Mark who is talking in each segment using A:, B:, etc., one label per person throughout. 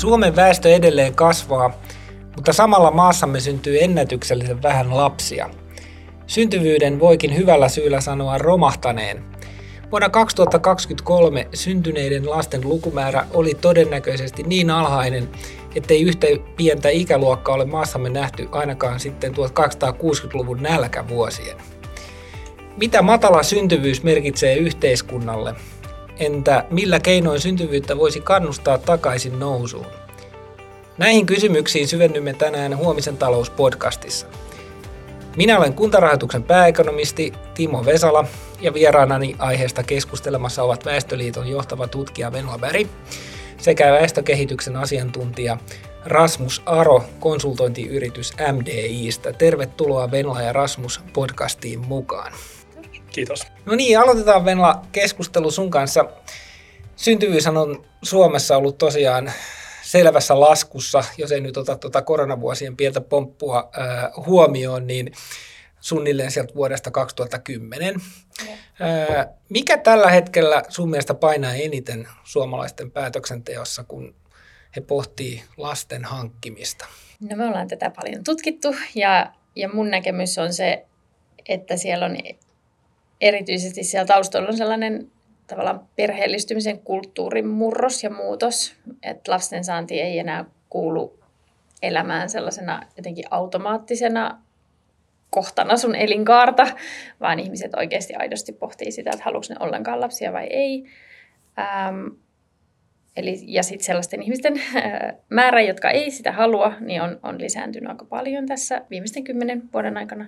A: Suomen väestö edelleen kasvaa, mutta samalla maassamme syntyy ennätyksellisen vähän lapsia. Syntyvyyden voikin hyvällä syyllä sanoa romahtaneen. Vuonna 2023 syntyneiden lasten lukumäärä oli todennäköisesti niin alhainen, ettei yhtä pientä ikäluokkaa ole maassamme nähty ainakaan sitten 1260-luvun nälkävuosien. Mitä matala syntyvyys merkitsee yhteiskunnalle? Entä millä keinoin syntyvyyttä voisi kannustaa takaisin nousuun? Näihin kysymyksiin syvennymme tänään Huomisen talouspodcastissa. Minä olen kuntarahoituksen pääekonomisti Timo Vesala ja vieraanani aiheesta keskustelemassa ovat Väestöliiton johtava tutkija Venla Berg sekä väestökehityksen asiantuntija Rasmus Aro konsultointiyritys MDIstä. Tervetuloa Venla ja Rasmus podcastiin mukaan.
B: Kiitos.
A: No niin, aloitetaan Venla keskustelu sun kanssa. Syntyvyys on Suomessa ollut tosiaan selvässä laskussa, jos ei nyt ota tuota koronavuosien pientä pomppua äh, huomioon, niin suunnilleen sieltä vuodesta 2010. Äh, mikä tällä hetkellä sun mielestä painaa eniten suomalaisten päätöksenteossa, kun he pohtii lasten hankkimista?
C: No me ollaan tätä paljon tutkittu ja, ja mun näkemys on se, että siellä on erityisesti siellä taustalla on sellainen tavallaan perheellistymisen kulttuurin murros ja muutos, että lasten saanti ei enää kuulu elämään sellaisena jotenkin automaattisena kohtana sun elinkaarta, vaan ihmiset oikeasti aidosti pohtii sitä, että haluatko ne ollenkaan lapsia vai ei. Ähm, eli, ja sitten sellaisten ihmisten äh, määrä, jotka ei sitä halua, niin on, on lisääntynyt aika paljon tässä viimeisten kymmenen vuoden aikana.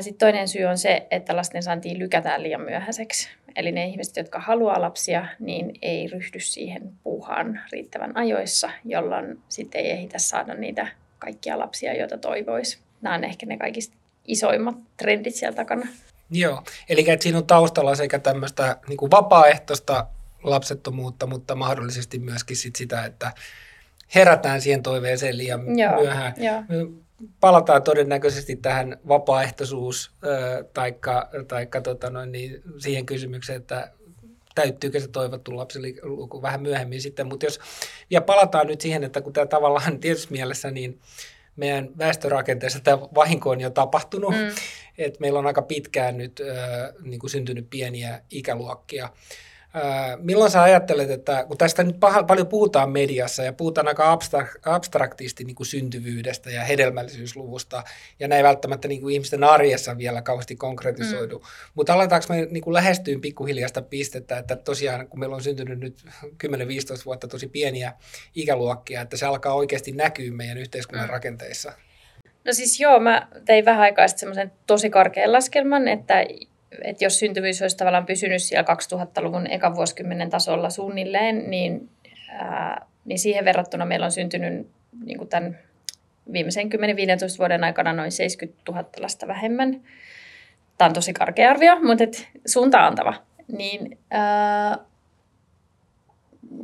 C: Sitten toinen syy on se, että lasten saantiin lykätään liian myöhäiseksi. Eli ne ihmiset, jotka haluaa lapsia, niin ei ryhdy siihen puuhaan riittävän ajoissa, jolloin sitten ei ehditä saada niitä kaikkia lapsia, joita toivoisi. Nämä on ehkä ne kaikista isoimmat trendit siellä takana.
A: Joo, eli että siinä on taustalla sekä tämmöistä niin kuin vapaaehtoista lapsettomuutta, mutta mahdollisesti myöskin sit sitä, että herätään siihen toiveeseen liian Joo, myöhään. Jo palataan todennäköisesti tähän vapaaehtoisuus taikka, taikka tota noin, niin siihen kysymykseen, että täyttyykö se toivottu lapsiluku vähän myöhemmin sitten. Mutta jos ja palataan nyt siihen, että kun tämä tavallaan tietysti mielessä, niin meidän väestörakenteessa tämä vahinko on jo tapahtunut, mm. että meillä on aika pitkään nyt äh, niin kuin syntynyt pieniä ikäluokkia. Milloin sä ajattelet, että kun tästä nyt paljon puhutaan mediassa ja puhutaan aika abstraktisti niin kuin syntyvyydestä ja hedelmällisyysluvusta, ja näin välttämättä niin kuin ihmisten arjessa vielä kauheasti konkretisoidu, mm. mutta aletaanko me niin kuin lähestyyn pikkuhiljaa sitä pistettä, että tosiaan kun meillä on syntynyt nyt 10-15 vuotta tosi pieniä ikäluokkia, että se alkaa oikeasti näkyä meidän yhteiskunnan mm. rakenteissa?
C: No siis joo, mä tein vähän aikaa sitten semmoisen tosi karkean laskelman, että että jos syntyvyys olisi tavallaan pysynyt siellä 2000-luvun ekan vuosikymmenen tasolla suunnilleen, niin, ää, niin siihen verrattuna meillä on syntynyt niin kuin tämän viimeisen 10-15 vuoden aikana noin 70 000 lasta vähemmän. Tämä on tosi karkea arvio, mutta et antava. Niin, ää,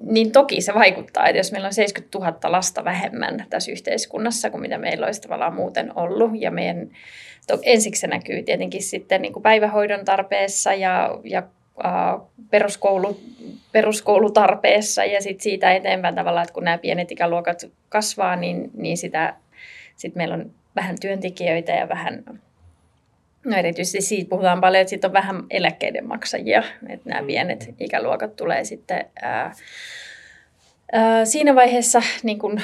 C: niin toki se vaikuttaa, että jos meillä on 70 000 lasta vähemmän tässä yhteiskunnassa kuin mitä meillä olisi tavallaan muuten ollut, ja meidän ensiksi se näkyy tietenkin sitten niin kuin päivähoidon tarpeessa ja, ja peruskoulu, peruskoulutarpeessa ja sitten siitä eteenpäin tavallaan, että kun nämä pienet ikäluokat kasvaa, niin, niin sitä, sit meillä on vähän työntekijöitä ja vähän, no erityisesti siitä puhutaan paljon, että sitten on vähän eläkkeiden maksajia, että nämä pienet ikäluokat tulee sitten ää, ää, siinä vaiheessa niin kun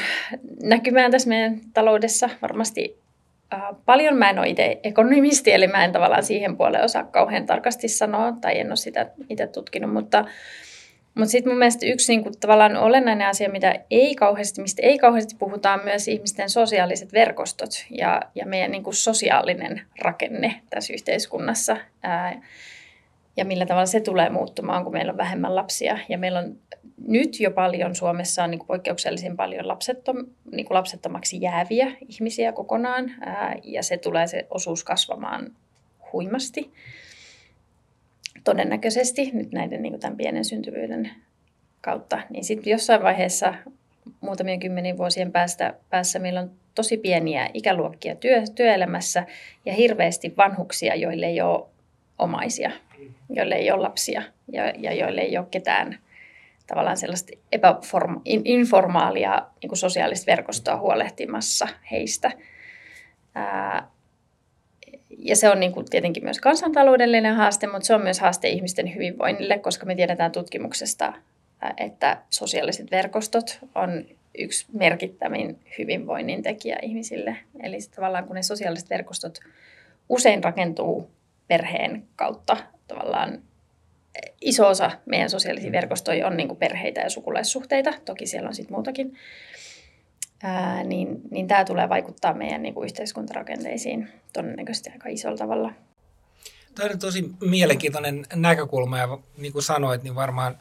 C: näkymään tässä meidän taloudessa varmasti Äh, paljon. Mä en ole itse ekonomisti, eli mä en tavallaan siihen puolelle osaa kauhean tarkasti sanoa, tai en ole sitä itse tutkinut, mutta, mutta sitten mun mielestä yksi niin kuin, tavallaan olennainen asia, mitä ei kauheasti, mistä ei kauheasti puhutaan, myös ihmisten sosiaaliset verkostot ja, ja meidän niin kuin, sosiaalinen rakenne tässä yhteiskunnassa. Ää, ja millä tavalla se tulee muuttumaan, kun meillä on vähemmän lapsia. Ja meillä on nyt jo paljon Suomessa on niin kuin poikkeuksellisen paljon lapsettom, niin kuin lapsettomaksi jääviä ihmisiä kokonaan, ää, ja se tulee se osuus kasvamaan huimasti todennäköisesti nyt näiden niin tämän pienen syntyvyyden kautta. Niin sitten jossain vaiheessa muutamien kymmenien vuosien päästä, päässä meillä on tosi pieniä ikäluokkia työ, työelämässä ja hirveästi vanhuksia, joille ei ole omaisia, joille ei ole lapsia ja, ja joille ei ole ketään tavallaan sellaista epäform, informaalia niin sosiaalista verkostoa huolehtimassa heistä. Ää, ja se on niin kuin tietenkin myös kansantaloudellinen haaste, mutta se on myös haaste ihmisten hyvinvoinnille, koska me tiedetään tutkimuksesta, että sosiaaliset verkostot on yksi merkittävin hyvinvoinnin tekijä ihmisille. Eli tavallaan kun ne sosiaaliset verkostot usein rakentuu perheen kautta tavallaan iso osa meidän sosiaalisia verkostoja on niin kuin perheitä ja sukulaissuhteita, toki siellä on sitten muutakin, ää, niin, niin tämä tulee vaikuttaa meidän niin kuin yhteiskuntarakenteisiin todennäköisesti aika isolla tavalla.
A: Tämä on tosi mielenkiintoinen näkökulma ja niin kuin sanoit, niin varmaan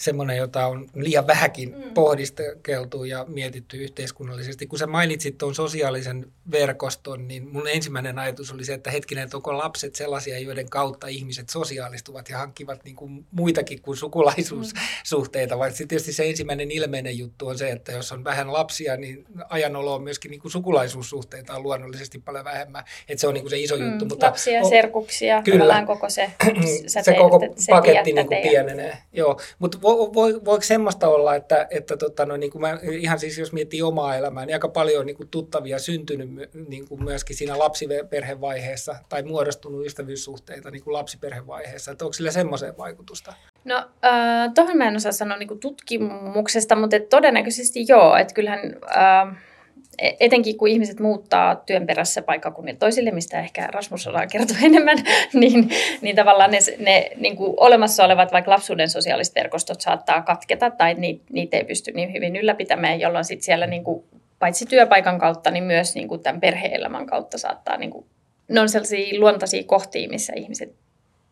A: semmoinen, jota on liian vähäkin mm. pohdiskeltu ja mietitty yhteiskunnallisesti. Kun sä mainitsit tuon sosiaalisen verkoston, niin mun ensimmäinen ajatus oli se, että hetkinen, että onko lapset sellaisia, joiden kautta ihmiset sosiaalistuvat ja hankkivat niin kuin muitakin kuin sukulaisuussuhteita, mm. vaikka tietysti se ensimmäinen ilmeinen juttu on se, että jos on vähän lapsia, niin ajanolo on myöskin niin kuin sukulaisuussuhteita on luonnollisesti paljon vähemmän, että se on niin kuin se iso mm. juttu.
C: Mutta lapsia, serkuksia, kyllä, koko se,
A: se, se koko paketti niin kuin pienenee. Joo, mutta vo, vo, voiko semmoista olla, että, että tota, no, niin kuin mä, ihan siis jos miettii omaa elämää, niin aika paljon niin kuin tuttavia syntynyt niin kuin myöskin siinä lapsiperhevaiheessa tai muodostunut ystävyyssuhteita niin kuin lapsiperhevaiheessa, että onko sillä semmoiseen vaikutusta?
C: No äh, tuohon mä en osaa sanoa niin kuin tutkimuksesta, mutta todennäköisesti joo, että kyllähän... Äh, etenkin kun ihmiset muuttaa työn perässä paikkakunnille toisille, mistä ehkä Rasmus on kertoa enemmän, niin, niin tavallaan ne, ne niin kuin olemassa olevat vaikka lapsuuden sosiaaliset verkostot saattaa katketa tai niitä, niitä ei pysty niin hyvin ylläpitämään, jolloin sitten siellä niin kuin, paitsi työpaikan kautta, niin myös niin kuin tämän perhe-elämän kautta saattaa, niin kuin, ne on sellaisia luontaisia kohtia, missä ihmiset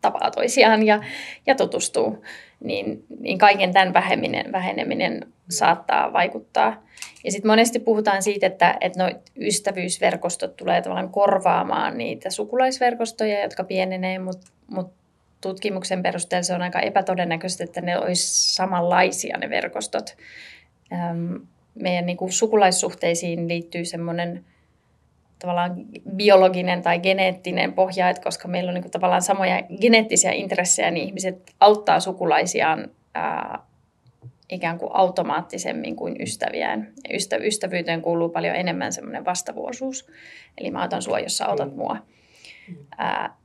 C: tapaa toisiaan ja, ja tutustuu, niin, niin kaiken tämän väheneminen, väheneminen saattaa vaikuttaa. Ja sitten monesti puhutaan siitä, että, että no, ystävyysverkostot tulee tavallaan korvaamaan niitä sukulaisverkostoja, jotka pienenee, mutta mut tutkimuksen perusteella se on aika epätodennäköistä, että ne olisi samanlaisia ne verkostot. meidän niin kuin sukulaissuhteisiin liittyy semmoinen tavallaan biologinen tai geneettinen pohja, että koska meillä on niin kuin tavallaan samoja geneettisiä intressejä, niin ihmiset auttaa sukulaisiaan ää, ikään kuin automaattisemmin kuin ystäviään. Ystä, ystävyyteen kuuluu paljon enemmän semmoinen vastavuosuus. Eli mä otan sua, jos sä autat mua. Ää,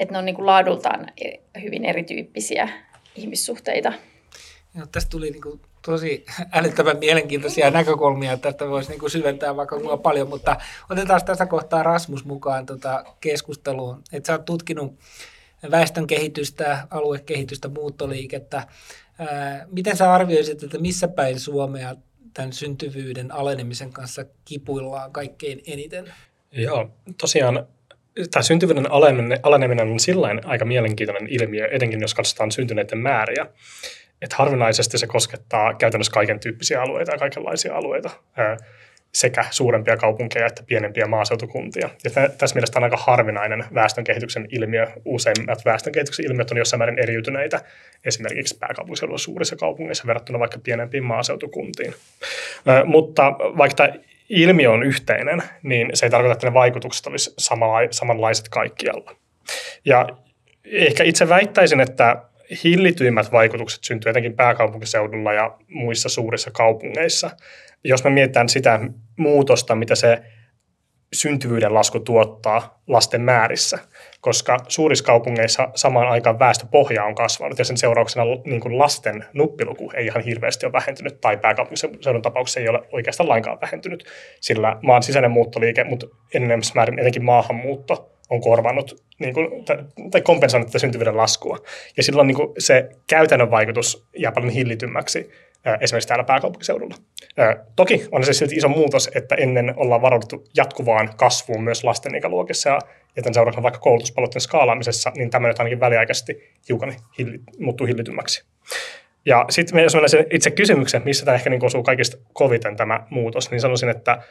C: että ne on niin kuin laadultaan e, hyvin erityyppisiä ihmissuhteita.
A: Ja tästä tuli niin kuin tosi älyttömän mielenkiintoisia näkökulmia, tästä voisi niin kuin syventää vaikka kuinka paljon, mutta otetaan tässä kohtaa Rasmus mukaan tota keskusteluun. Että sä oot tutkinut väestön kehitystä, aluekehitystä, muuttoliikettä. Miten sä arvioisit, että missä päin Suomea tämän syntyvyyden alenemisen kanssa kipuillaan kaikkein eniten?
B: Joo, tosiaan tämä syntyvyyden aleneminen on sillä aika mielenkiintoinen ilmiö, etenkin jos katsotaan syntyneiden määriä. Että harvinaisesti se koskettaa käytännössä kaiken tyyppisiä alueita ja kaikenlaisia alueita sekä suurempia kaupunkeja että pienempiä maaseutukuntia. Ja tässä mielessä on aika harvinainen väestönkehityksen ilmiö. Useimmat väestönkehityksen ilmiöt on jossain määrin eriytyneitä, esimerkiksi pääkaupunkiseudulla suurissa kaupungeissa verrattuna vaikka pienempiin maaseutukuntiin. Mutta vaikka ilmiö on yhteinen, niin se ei tarkoita, että ne vaikutukset olisivat samanlaiset kaikkialla. Ja ehkä itse väittäisin, että hillityimmät vaikutukset syntyy etenkin pääkaupunkiseudulla ja muissa suurissa kaupungeissa. Jos me mietitään sitä muutosta, mitä se syntyvyyden lasku tuottaa lasten määrissä, koska suurissa kaupungeissa samaan aikaan väestöpohja on kasvanut ja sen seurauksena niin kuin lasten nuppiluku ei ihan hirveästi ole vähentynyt tai pääkaupunkiseudun tapauksessa ei ole oikeastaan lainkaan vähentynyt, sillä maan sisäinen muuttoliike, mutta enemmän määrin etenkin maahanmuutto on korvannut niin kuin, tai kompensoinut tätä syntyvyyden laskua. Ja silloin niin kuin se käytännön vaikutus jää paljon hillitymmäksi esimerkiksi täällä pääkaupunkiseudulla. Toki on se silti iso muutos, että ennen ollaan varauduttu jatkuvaan kasvuun myös lasten ikäluokissa ja, tämän seurauksena vaikka koulutuspalveluiden skaalaamisessa, niin tämä nyt ainakin väliaikaisesti hiukan hilli, muuttuu hillitymmäksi. Ja sitten jos mennään itse kysymykseen, missä tämä ehkä niin osuu kaikista koviten tämä muutos, niin sanoisin, että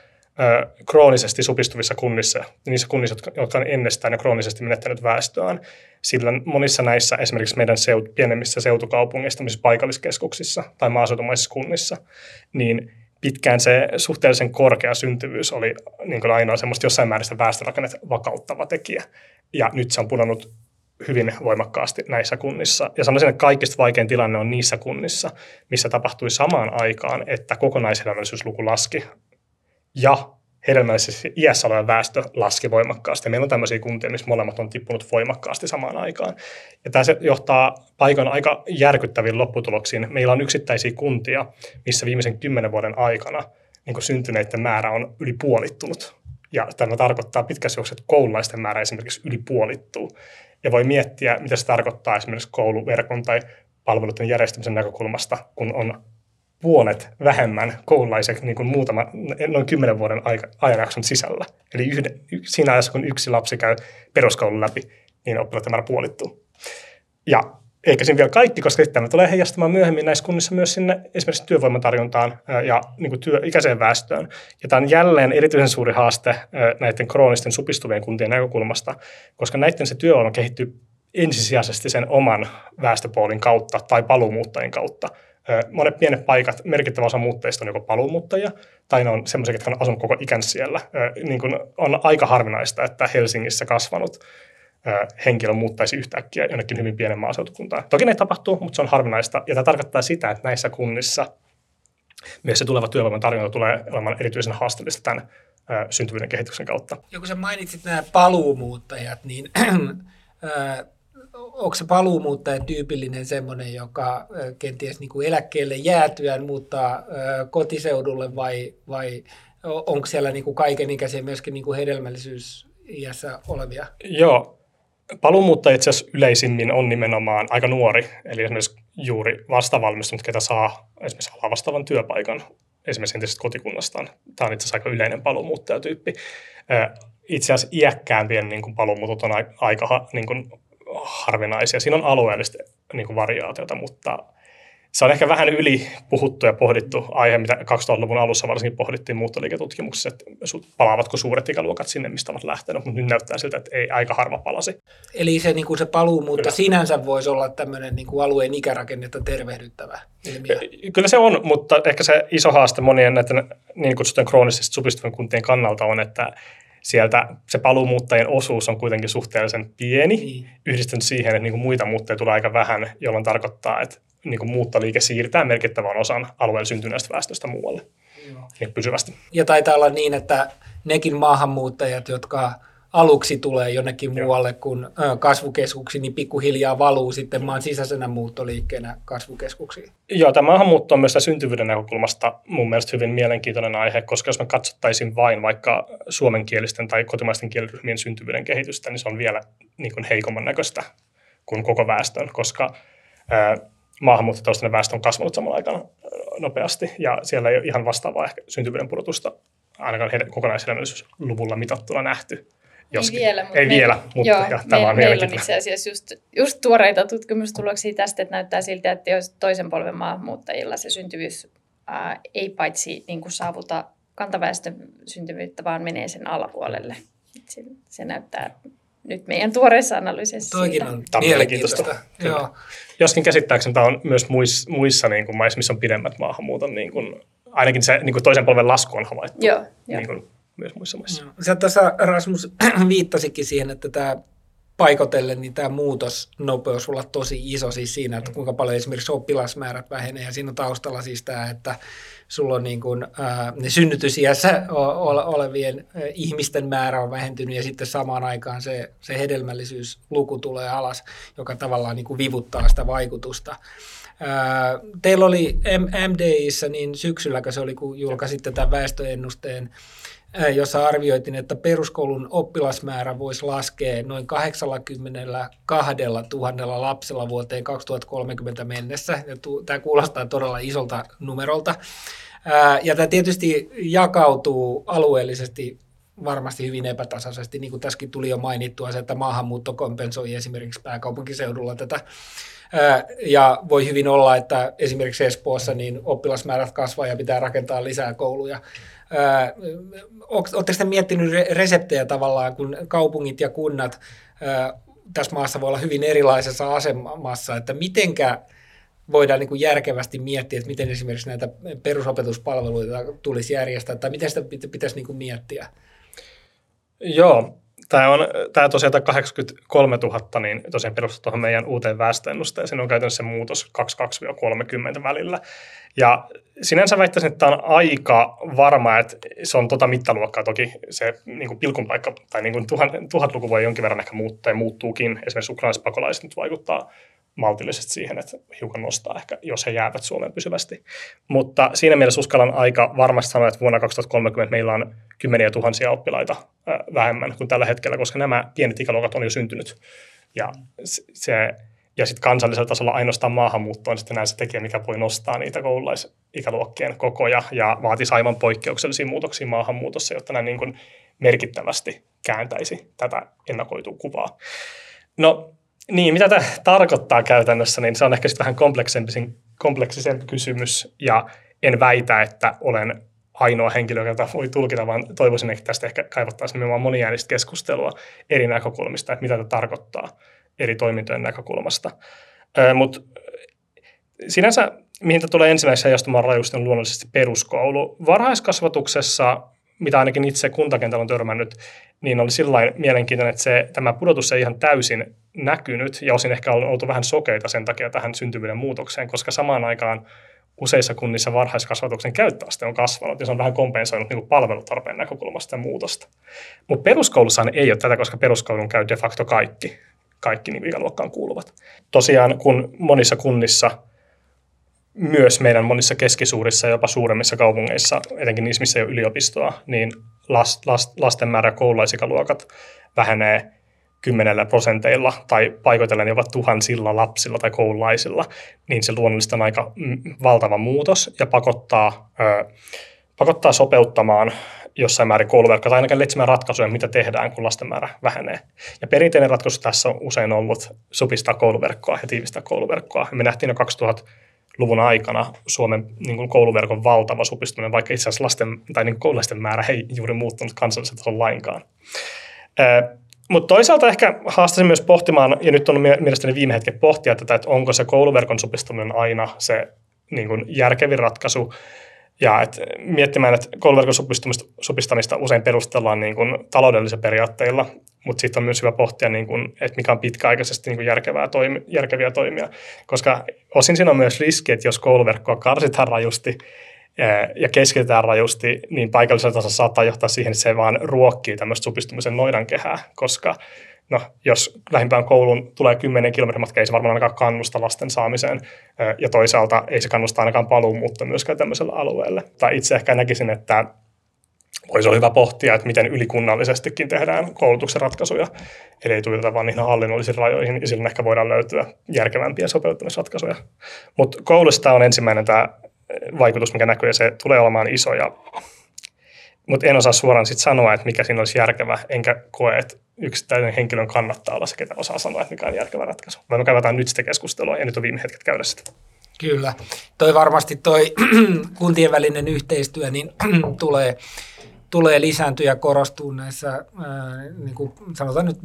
B: kroonisesti supistuvissa kunnissa, niissä kunnissa, jotka on ennestään jo kroonisesti menettänyt väestöään. Sillä monissa näissä, esimerkiksi meidän seut, pienemmissä seutukaupungeissa, paikalliskeskuksissa tai maaseutumaisissa kunnissa, niin pitkään se suhteellisen korkea syntyvyys oli niin kuin ainoa semmoista jossain määrin väestörakennetta vakauttava tekijä. Ja nyt se on pudonnut hyvin voimakkaasti näissä kunnissa. Ja sanoisin, että kaikista vaikein tilanne on niissä kunnissa, missä tapahtui samaan aikaan, että kokonaishedelmällisyysluku laski ja hedelmällisessä iässä oleva väestö laski voimakkaasti. Meillä on tämmöisiä kuntia, missä molemmat on tippunut voimakkaasti samaan aikaan. Ja tämä se johtaa paikan aika järkyttäviin lopputuloksiin. Meillä on yksittäisiä kuntia, missä viimeisen kymmenen vuoden aikana niin syntyneiden määrä on yli puolittunut. Ja tämä tarkoittaa pitkässä juoksussa, että koululaisten määrä esimerkiksi yli puolittuu. Ja voi miettiä, mitä se tarkoittaa esimerkiksi kouluverkon tai palveluiden järjestämisen näkökulmasta, kun on puolet vähemmän koululaiset niin kuin muutama, noin kymmenen vuoden aika, ajanjakson sisällä. Eli yhden, siinä ajassa, kun yksi lapsi käy peruskoulun läpi, niin oppilaiden määrä puolittuu. Ja eikä siinä vielä kaikki, koska tämä tulee heijastamaan myöhemmin näissä kunnissa myös sinne esimerkiksi työvoimatarjontaan ja niin kuin työikäiseen väestöön. Ja tämä on jälleen erityisen suuri haaste näiden kroonisten supistuvien kuntien näkökulmasta, koska näiden se työvoima kehittyy ensisijaisesti sen oman väestöpoolin kautta tai paluumuuttajien kautta. Monet pienet paikat, merkittävä osa muuttajista on joko paluumuuttajia, tai ne on semmoisia, jotka on asunut koko ikänsä siellä. Niin kuin on aika harvinaista, että Helsingissä kasvanut henkilö muuttaisi yhtäkkiä jonnekin hyvin pienen maaseutukuntaan. Toki ne tapahtuu, mutta se on harvinaista, ja tämä tarkoittaa sitä, että näissä kunnissa myös se tuleva työvoiman tarjonta tulee olemaan erityisen haasteellista tämän syntyvyyden kehityksen kautta.
A: Ja kun sä mainitsit nämä paluumuuttajat, niin onko se paluumuuttaja tyypillinen semmoinen, joka kenties niin kuin eläkkeelle jäätyään muuttaa kotiseudulle vai, vai onko siellä niin kuin kaikenikäisiä myöskin niin kuin hedelmällisyysiässä olevia?
B: Joo, paluumuuttaja itse asiassa yleisimmin on nimenomaan aika nuori, eli esimerkiksi juuri vastavalmistunut, ketä saa esimerkiksi alaa vastaavan työpaikan esimerkiksi entisestä kotikunnastaan. Tämä on itse asiassa aika yleinen paluumuuttajatyyppi. Itse asiassa iäkkäämpien niin kuin paluumuutot on aika niin kuin harvinaisia. Siinä on alueellista niin kuin variaatiota, mutta se on ehkä vähän yli puhuttu ja pohdittu aihe, mitä 2000-luvun alussa varsinkin pohdittiin muuttoliiketutkimuksessa, että palaavatko suuret ikäluokat sinne, mistä ovat lähteneet, mutta nyt näyttää siltä, että ei aika harva palasi.
A: Eli se, niin kuin se paluumuutto Kyllä. sinänsä voisi olla tämmöinen niin kuin alueen ikärakennetta tervehdyttävä ilmiö.
B: Kyllä se on, mutta ehkä se iso haaste monien näiden niin kutsuttujen kroonisesti supistuvien kuntien kannalta on, että sieltä se paluumuuttajien osuus on kuitenkin suhteellisen pieni, niin. yhdistynyt siihen, että niin kuin muita muuttajia tulee aika vähän, jolloin tarkoittaa, että niin kuin muuttoliike siirtää merkittävän osan alueen syntyneestä väestöstä muualle Joo. Niin pysyvästi.
A: Ja taitaa olla niin, että nekin maahanmuuttajat, jotka aluksi tulee jonnekin Joo. muualle kuin kasvukeskuksiin, niin pikkuhiljaa valuu sitten maan sisäisenä muuttoliikkeenä kasvukeskuksiin.
B: Joo, tämä maahanmuutto on myös syntyvyyden näkökulmasta mun mielestä hyvin mielenkiintoinen aihe, koska jos me katsottaisiin vain vaikka suomenkielisten tai kotimaisten kieliryhmien syntyvyyden kehitystä, niin se on vielä niin kuin heikomman näköistä kuin koko väestön, koska maahanmuuttotaustainen väestö on kasvanut samalla aikana nopeasti, ja siellä ei ole ihan vastaavaa ehkä syntyvyyden pudotusta ainakaan heidän kokonaishedelmällisyysluvulla mitattuna nähty.
C: Joskin. Ei vielä,
B: mutta, ei vielä, mutta joo, ja
C: tämä me, on meillä on itse asiassa just, just tuoreita tutkimustuloksia tästä, että näyttää siltä, että jos toisen polven maahanmuuttajilla se syntyvyys ää, ei paitsi niin kuin saavuta kantaväestön syntyvyyttä, vaan menee sen alapuolelle. Se, se näyttää nyt meidän tuoreessa analyysissa.
A: Toikin on mielenkiintoista.
B: Joo. Joskin käsittääkseni tämä on myös muissa, muissa niin kuin maissa, missä on pidemmät maahanmuuton, niin kuin, ainakin se niin kuin toisen polven lasku on havaittu.
C: Joo,
B: niin kuin, myös muissa maissa.
A: Sä tässä Rasmus viittasikin siihen, että tämä paikotellen niin tämä muutosnopeus olla tosi iso siis siinä, että kuinka paljon esimerkiksi oppilasmäärät vähenee. Ja siinä on taustalla siis tämä, että sulla on niin kuin, ää, ne synnytysiässä olevien ihmisten määrä on vähentynyt. Ja sitten samaan aikaan se, se hedelmällisyysluku tulee alas, joka tavallaan niin kuin vivuttaa sitä vaikutusta. Ää, teillä oli MDIssä niin syksylläkö se oli, kun julkaisitte tämän väestöennusteen, jossa arvioitiin, että peruskoulun oppilasmäärä voisi laskea noin 82 000 lapsella vuoteen 2030 mennessä. Ja tämä kuulostaa todella isolta numerolta. Ja tämä tietysti jakautuu alueellisesti varmasti hyvin epätasaisesti, niin kuin tässäkin tuli jo mainittua se, että maahanmuutto kompensoi esimerkiksi pääkaupunkiseudulla tätä. Ja voi hyvin olla, että esimerkiksi Espoossa niin oppilasmäärät kasvaa ja pitää rakentaa lisää kouluja. Oletteko te miettinyt reseptejä tavallaan, kun kaupungit ja kunnat tässä maassa voi olla hyvin erilaisessa asemassa, että mitenkä voidaan niin kuin järkevästi miettiä, että miten esimerkiksi näitä perusopetuspalveluita tulisi järjestää, tai miten sitä pitäisi niin kuin miettiä?
B: Joo, tämä on tämä tosiaan tämä 83 000, niin tosiaan perustuu tuohon meidän uuteen väestöennusteeseen. on käytännössä muutos 22-30 välillä. Ja sinänsä väittäisin, että tämä on aika varma, että se on tuota mittaluokkaa. Toki se niin kuin pilkun paikka tai niin kuin tuhat, tuhatluku voi jonkin verran ehkä muuttaa ja muuttuukin. Esimerkiksi ukrainaispakolaiset nyt vaikuttaa maltillisesti siihen, että hiukan nostaa ehkä, jos he jäävät Suomeen pysyvästi. Mutta siinä mielessä uskallan aika varmasti sanoa, että vuonna 2030 meillä on kymmeniä tuhansia oppilaita vähemmän kuin tällä hetkellä, koska nämä pienet ikäluokat on jo syntynyt. Ja, se, ja sitten kansallisella tasolla ainoastaan maahanmuutto on sitten näin se tekijä, mikä voi nostaa niitä koululaisikäluokkien kokoja ja vaatisi aivan poikkeuksellisia muutoksia maahanmuutossa, jotta nämä niin merkittävästi kääntäisi tätä ennakoitua kuvaa. No niin, mitä tämä tarkoittaa käytännössä, niin se on ehkä vähän kompleksisempi, kompleksisempi kysymys, ja en väitä, että olen ainoa henkilö, joka voi tulkita, vaan toivoisin, että tästä ehkä kaivattaisiin nimenomaan moniäänistä keskustelua eri näkökulmista, että mitä tämä tarkoittaa eri toimintojen näkökulmasta. Mutta sinänsä, mihin tulee ensimmäisenä heijastumaan rajusti, on luonnollisesti peruskoulu. Varhaiskasvatuksessa, mitä ainakin itse kuntakentällä on törmännyt, niin oli sillä mielenkiintoinen, että se, tämä pudotus ei ihan täysin näkynyt ja osin ehkä on oltu vähän sokeita sen takia tähän syntyvyyden muutokseen, koska samaan aikaan useissa kunnissa varhaiskasvatuksen käyttöaste on kasvanut ja se on vähän kompensoinut niin palvelutarpeen näkökulmasta muutosta. Mutta peruskoulussahan ei ole tätä, koska peruskoulun käy de facto kaikki, kaikki niin ikäluokkaan kuuluvat. Tosiaan kun monissa kunnissa – myös meidän monissa keskisuurissa ja jopa suuremmissa kaupungeissa, etenkin niissä, missä ei ole yliopistoa, niin last, last, lasten määrä koululaisikaluokat vähenee kymmenellä prosenteilla tai paikoitellen jopa tuhansilla lapsilla tai koululaisilla, niin se luonnollisesti on aika mm, valtava muutos ja pakottaa, ö, pakottaa sopeuttamaan jossain määrin kouluverkkoa tai ainakin etsimään ratkaisuja, mitä tehdään, kun lasten määrä vähenee. Ja perinteinen ratkaisu tässä on usein ollut supistaa kouluverkkoa ja tiivistää kouluverkkoa. Me nähtiin jo 2000 luvun aikana Suomen niin kuin kouluverkon valtava supistuminen, vaikka itse asiassa lasten tai niin koululaisten määrä ei juuri muuttunut kansallisella tasolla lainkaan. Mutta toisaalta ehkä haastaisin myös pohtimaan, ja nyt on mielestäni viime hetken pohtia tätä, että onko se kouluverkon supistuminen aina se niin kuin järkevin ratkaisu, ja et miettimään, että kouluverkon supistamista usein perustellaan niin kuin taloudellisilla periaatteilla, mutta sitten on myös hyvä pohtia, niin kuin, että mikä on pitkäaikaisesti niin kuin järkevää toimi, järkeviä toimia. Koska osin siinä on myös riski, että jos kouluverkkoa karsitaan rajusti ja keskitetään rajusti, niin paikallisella tasolla saattaa johtaa siihen, että se vaan ruokkii tämmöistä supistumisen noidankehää, koska no, jos lähimpään kouluun tulee 10 kilometrin matka, ei se varmaan ainakaan kannusta lasten saamiseen, ja toisaalta ei se kannusta ainakaan paluumuutta myöskään tämmöiselle alueelle. Tai itse ehkä näkisin, että voisi olla hyvä pohtia, että miten ylikunnallisestikin tehdään koulutuksen ratkaisuja, eli ei tuijota vain niihin hallinnollisiin rajoihin, ja silloin ehkä voidaan löytyä järkevämpiä sopeuttamisratkaisuja. Mutta koulusta on ensimmäinen tämä vaikutus, mikä näkyy, ja se tulee olemaan iso, ja mutta en osaa suoraan sit sanoa, että mikä siinä olisi järkevä, enkä koe, että yksittäinen henkilön kannattaa olla se, ketä osaa sanoa, että mikä on järkevä ratkaisu. Vaan me käydään nyt sitä keskustelua, ja nyt on viime hetket käydä sitä.
A: Kyllä. Toi varmasti toi kuntien välinen yhteistyö niin tulee tulee lisääntyä ja korostua näissä, ää, niin kuin sanotaan nyt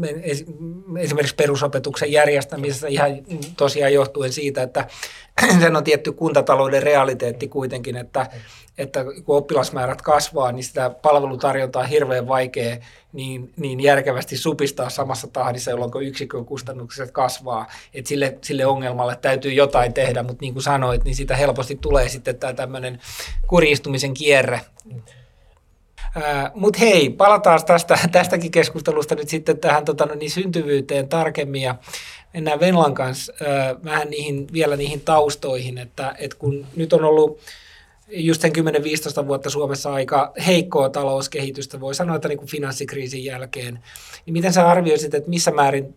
A: esimerkiksi perusopetuksen järjestämisessä ihan tosiaan johtuen siitä, että sen on tietty kuntatalouden realiteetti kuitenkin, että, että kun oppilasmäärät kasvaa, niin sitä palvelutarjontaa on hirveän vaikea niin, niin järkevästi supistaa samassa tahdissa, jolloin yksikön kustannukset kasvaa. Et sille, sille ongelmalle täytyy jotain tehdä, mutta niin kuin sanoit, niin sitä helposti tulee sitten tämä tämmöinen kurjistumisen kierre. Mutta hei, palataan tästä, tästäkin keskustelusta nyt sitten tähän tota, no niin, syntyvyyteen tarkemmin ja mennään Venlan kanssa ää, vähän niihin, vielä niihin taustoihin, että, että kun nyt on ollut just sen 10-15 vuotta Suomessa aika heikkoa talouskehitystä, voi sanoa, että niin kuin finanssikriisin jälkeen, niin miten sä arvioisit, että missä määrin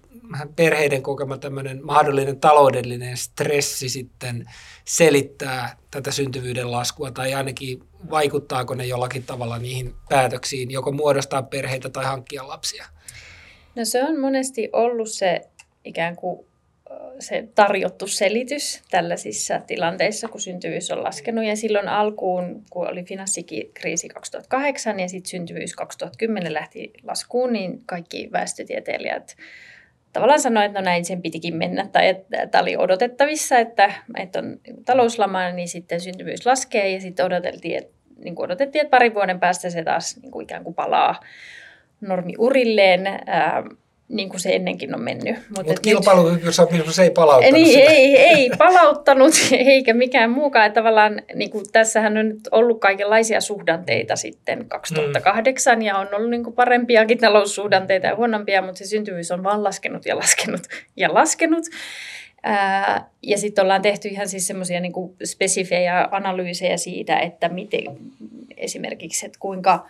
A: perheiden kokema tämmöinen mahdollinen taloudellinen stressi sitten selittää tätä syntyvyyden laskua, tai ainakin vaikuttaako ne jollakin tavalla niihin päätöksiin, joko muodostaa perheitä tai hankkia lapsia?
C: No se on monesti ollut se ikään kuin se tarjottu selitys tällaisissa tilanteissa, kun syntyvyys on laskenut. Ja silloin alkuun, kun oli finanssikriisi 2008 ja sitten syntyvyys 2010 lähti laskuun, niin kaikki väestötieteilijät tavallaan sanoi, että no näin sen pitikin mennä, tai että tämä oli odotettavissa, että, että on talouslama, niin sitten syntyvyys laskee, ja sitten odoteltiin, että, niin kuin odotettiin, että parin vuoden päästä se taas niin kuin ikään kuin palaa, normi urilleen, ää, niin kuin se ennenkin on mennyt.
A: Mutta Mut kilpailukykysopimus ei palauttanut
C: niin,
A: sitä.
C: Ei, ei palauttanut, eikä mikään muukaan. Että tavallaan niin kuin, tässähän on nyt ollut kaikenlaisia suhdanteita sitten 2008 mm. ja on ollut niin kuin parempiakin taloussuhdanteita ja huonompia, mutta se syntyvyys on vaan laskenut ja laskenut ja laskenut. Ää, ja sitten ollaan tehty ihan siis semmoisia niin spesifejä analyysejä siitä, että miten esimerkiksi, että kuinka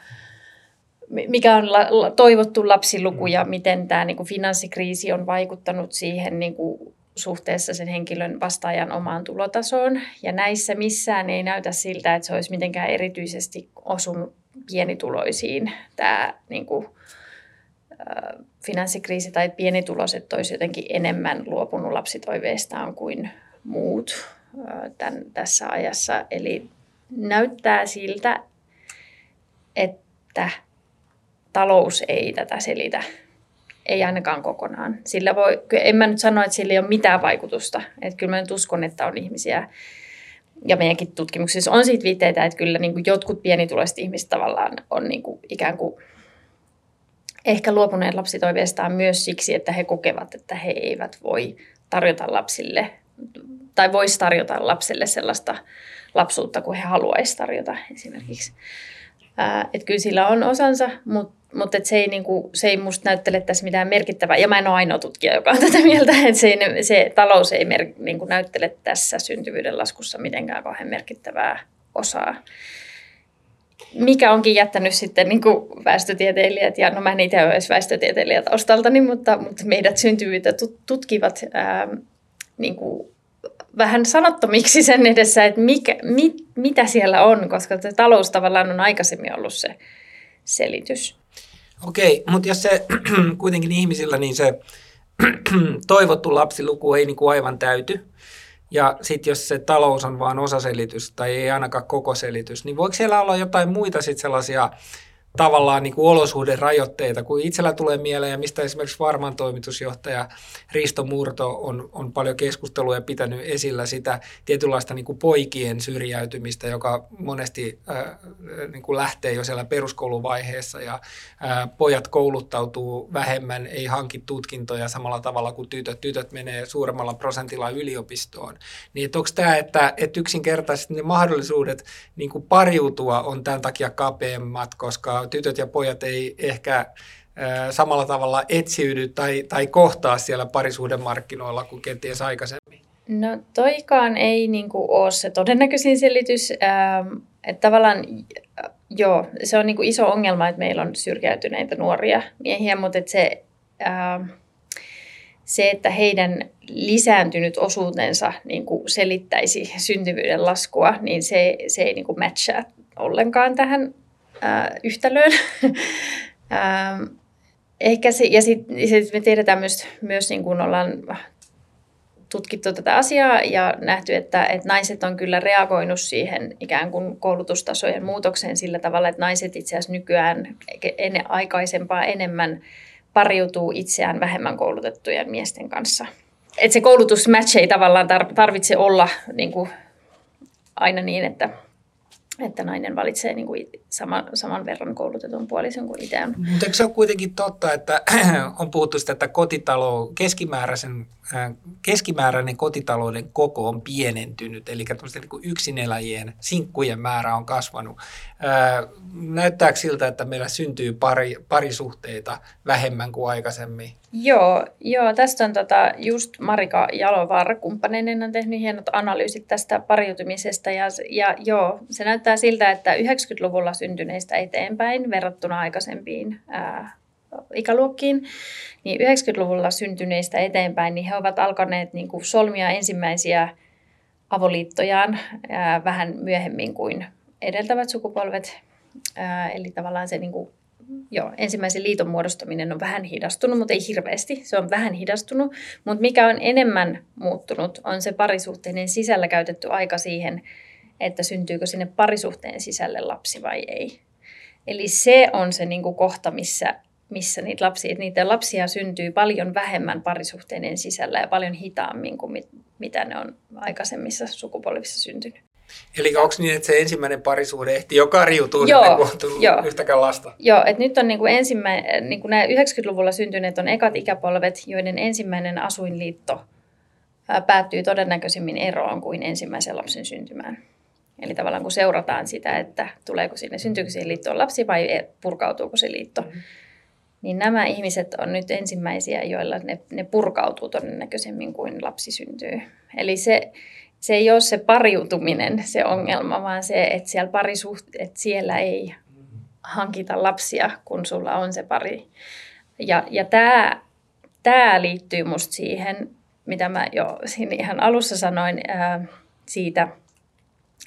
C: mikä on la, la, toivottu lapsiluku ja miten tämä niin kuin finanssikriisi on vaikuttanut siihen niin kuin suhteessa sen henkilön vastaajan omaan tulotasoon. Ja näissä missään ei näytä siltä, että se olisi mitenkään erityisesti osunut pienituloisiin tämä niin kuin, äh, finanssikriisi tai pienituloiset olisi jotenkin enemmän luopunut lapsitoiveistaan kuin muut äh, tämän, tässä ajassa. Eli näyttää siltä, että talous ei tätä selitä. Ei ainakaan kokonaan. Sillä voi, en mä nyt sano, että sillä ei ole mitään vaikutusta. Että kyllä mä nyt uskon, että on ihmisiä, ja meidänkin tutkimuksissa on siitä viitteitä, että kyllä niin kuin jotkut pienituloiset ihmiset tavallaan on niin kuin ikään kuin ehkä luopuneet lapsitoiveestaan myös siksi, että he kokevat, että he eivät voi tarjota lapsille tai voisi tarjota lapselle sellaista lapsuutta kuin he haluaisivat tarjota esimerkiksi. että kyllä sillä on osansa, mutta mutta se ei, niinku, se ei musta näyttele tässä mitään merkittävää. Ja mä en ole ainoa tutkija, joka on tätä mieltä, että se, se talous ei mer, niinku, näyttele tässä syntyvyyden laskussa mitenkään kauhean merkittävää osaa. Mikä onkin jättänyt sitten niin kuin väestötieteilijät, ja no mä en itse ole edes väestötieteilijät taustaltani, mutta, mutta meidät syntyvyyttä tutkivat ää, niin kuin vähän sanottomiksi sen edessä, että mikä, mit, mitä siellä on, koska talous tavallaan on aikaisemmin ollut se selitys.
A: Okei, mutta jos se kuitenkin ihmisillä, niin se toivottu lapsiluku ei niin kuin aivan täyty, ja sitten jos se talous on vain osaselitys tai ei ainakaan koko selitys, niin voiko siellä olla jotain muita sitten sellaisia tavallaan niin kuin rajoitteita, kun itsellä tulee mieleen, ja mistä esimerkiksi Varman toimitusjohtaja Risto Murto on, on paljon keskustelua ja pitänyt esillä sitä tietynlaista niin kuin poikien syrjäytymistä, joka monesti äh, niin kuin lähtee jo siellä peruskouluvaiheessa, ja äh, pojat kouluttautuu vähemmän, ei hanki tutkintoja samalla tavalla kuin tytöt. Tytöt menee suuremmalla prosentilla yliopistoon. Niin onko tämä, että, että yksinkertaisesti ne mahdollisuudet niin kuin pariutua on tämän takia kapeammat, koska tytöt ja pojat ei ehkä samalla tavalla etsiydy tai, tai kohtaa siellä parisuhdemarkkinoilla kuin kenties aikaisemmin?
C: No toikaan ei niin kuin, ole se todennäköisin selitys. Ähm, että tavallaan joo, se on niin kuin iso ongelma, että meillä on syrjäytyneitä nuoria miehiä, mutta että se, ähm, se, että heidän lisääntynyt osuutensa niin kuin selittäisi syntyvyyden laskua, niin se, se ei niin kuin matchaa ollenkaan tähän äh, yhtälöön. ähm, ehkä se, ja sitten sit me tiedetään myös, myös niin kuin ollaan tutkittu tätä asiaa ja nähty, että, että naiset on kyllä reagoinut siihen ikään kuin koulutustasojen muutokseen sillä tavalla, että naiset itse asiassa nykyään ennen aikaisempaa enemmän pariutuu itseään vähemmän koulutettujen miesten kanssa. Että se koulutusmatch ei tavallaan tarvitse olla niin kuin aina niin, että että nainen valitsee niin kuin sama, saman verran koulutetun puolison kuin itse on.
A: Mutta eikö se ole kuitenkin totta, että on puhuttu sitä, että kotitalo, keskimääräisen, äh, keskimääräinen kotitalouden koko on pienentynyt, eli niin yksineläjien sinkkujen määrä on kasvanut. Äh, näyttääkö siltä, että meillä syntyy pari, parisuhteita vähemmän kuin aikaisemmin?
C: Joo, joo tästä on tota, just Marika Jalovaara kumppaneinen on tehnyt hienot analyysit tästä pariutumisesta ja, ja joo, se näyttää siltä, että 90-luvulla syntyneistä eteenpäin verrattuna aikaisempiin ää, ikäluokkiin, niin 90-luvulla syntyneistä eteenpäin, niin he ovat alkaneet niin kuin solmia ensimmäisiä avoliittojaan ää, vähän myöhemmin kuin edeltävät sukupolvet. Ää, eli tavallaan se niin kuin joo, ensimmäisen liiton muodostaminen on vähän hidastunut, mutta ei hirveästi. Se on vähän hidastunut. Mutta mikä on enemmän muuttunut, on se parisuhteinen sisällä käytetty aika siihen, että syntyykö sinne parisuhteen sisälle lapsi vai ei. Eli se on se niin kuin kohta, missä, missä niitä, lapsia, niitä lapsia syntyy paljon vähemmän parisuhteiden sisällä ja paljon hitaammin kuin mit, mitä ne on aikaisemmissa sukupolvissa syntynyt.
A: Eli onko niin, että se ensimmäinen parisuhde ehti jo kariutua, joo, kun on tullut joo. yhtäkään lasta?
C: Joo, että nyt on niin kuin ensimmäinen, niin kuin nämä 90-luvulla syntyneet on ekat ikäpolvet, joiden ensimmäinen asuinliitto päättyy todennäköisemmin eroon kuin ensimmäisen lapsen syntymään. Eli tavallaan kun seurataan sitä, että tuleeko sinne, syntyykö siihen liittoon lapsi vai e, purkautuuko se liitto, mm-hmm. niin nämä ihmiset on nyt ensimmäisiä, joilla ne, ne purkautuu todennäköisemmin kuin lapsi syntyy. Eli se, se ei ole se pariutuminen se ongelma, vaan se, että siellä, parisuht, että siellä ei hankita lapsia, kun sulla on se pari. Ja, ja tämä, tämä liittyy musta siihen, mitä mä jo siinä ihan alussa sanoin ää, siitä,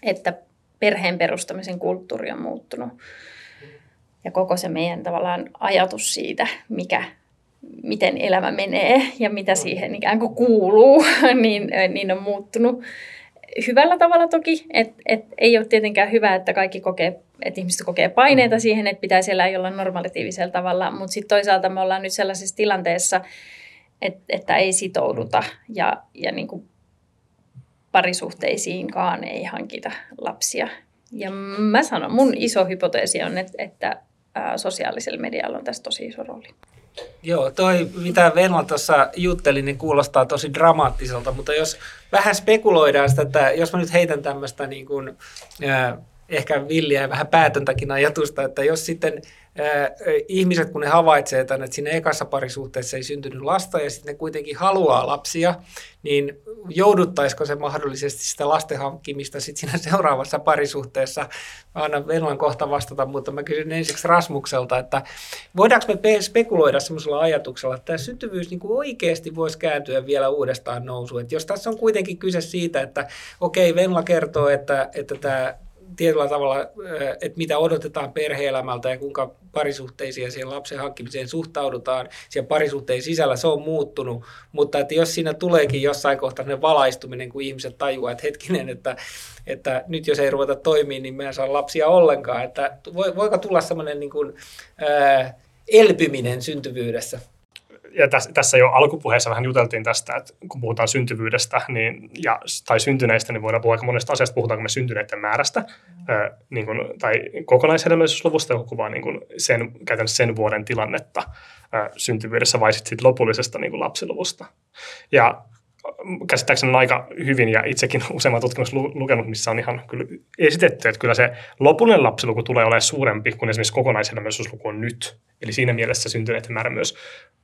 C: että perheen perustamisen kulttuuri on muuttunut. Ja koko se meidän tavallaan ajatus siitä, mikä, miten elämä menee ja mitä siihen ikään kuin kuuluu, niin, niin on muuttunut hyvällä tavalla toki. Et, et ei ole tietenkään hyvä, että kaikki kokee, että ihmiset kokee paineita siihen, että pitäisi elää jollain normatiivisella tavalla, mutta sitten toisaalta me ollaan nyt sellaisessa tilanteessa, et, että ei sitouduta ja, ja niin kuin parisuhteisiinkaan ei hankita lapsia. Ja mä sanon, mun iso hypoteesi on, että, että sosiaalisella medialla on tässä tosi iso rooli.
A: Joo, toi mitä Venla tuossa jutteli, niin kuulostaa tosi dramaattiselta, mutta jos vähän spekuloidaan sitä, että jos mä nyt heitän tämmöistä niin kuin, äh, ehkä villiä ja vähän päätöntäkin ajatusta, että jos sitten ihmiset, kun ne havaitsee, että siinä ekassa parisuhteessa ei syntynyt lasta ja sitten ne kuitenkin haluaa lapsia, niin jouduttaisiko se mahdollisesti sitä lasten hankkimista sitten siinä seuraavassa parisuhteessa? Mä annan Venlan kohta vastata, mutta mä kysyn ensiksi Rasmukselta, että voidaanko me spekuloida semmoisella ajatuksella, että tämä syntyvyys niin kuin oikeasti voisi kääntyä vielä uudestaan nousuun. Jos tässä on kuitenkin kyse siitä, että okei, Venla kertoo, että, että tämä tietyllä tavalla, että mitä odotetaan perheelämältä ja kuinka parisuhteisiin ja siihen lapsen hankkimiseen suhtaudutaan. Siellä parisuhteen sisällä se on muuttunut, mutta että jos siinä tuleekin jossain kohtaa ne valaistuminen, kun ihmiset tajuaa, että hetkinen, että, että nyt jos ei ruveta toimimaan, niin me ei saa lapsia ollenkaan. Että voiko tulla semmoinen niin kuin, ää, elpyminen syntyvyydessä?
B: Ja tässä, tässä jo alkupuheessa vähän juteltiin tästä, että kun puhutaan syntyvyydestä niin, ja, tai syntyneistä, niin voidaan puhua aika monesta asiasta, puhutaanko me syntyneiden määrästä mm. ö, niin kuin, tai kokonaishedelmällisyysluvusta, joka kuvaa niin kuin sen, käytännössä sen vuoden tilannetta ö, syntyvyydessä, vai sitten sit lopullisesta niin lapsiluvusta. Ja käsittääkseni aika hyvin ja itsekin useamman tutkimus lukenut, missä on ihan kyllä esitetty, että kyllä se lopullinen lapsiluku tulee olemaan suurempi kuin esimerkiksi kokonaishedelmällisyysluku on nyt. Eli siinä mielessä syntyneiden määrä myös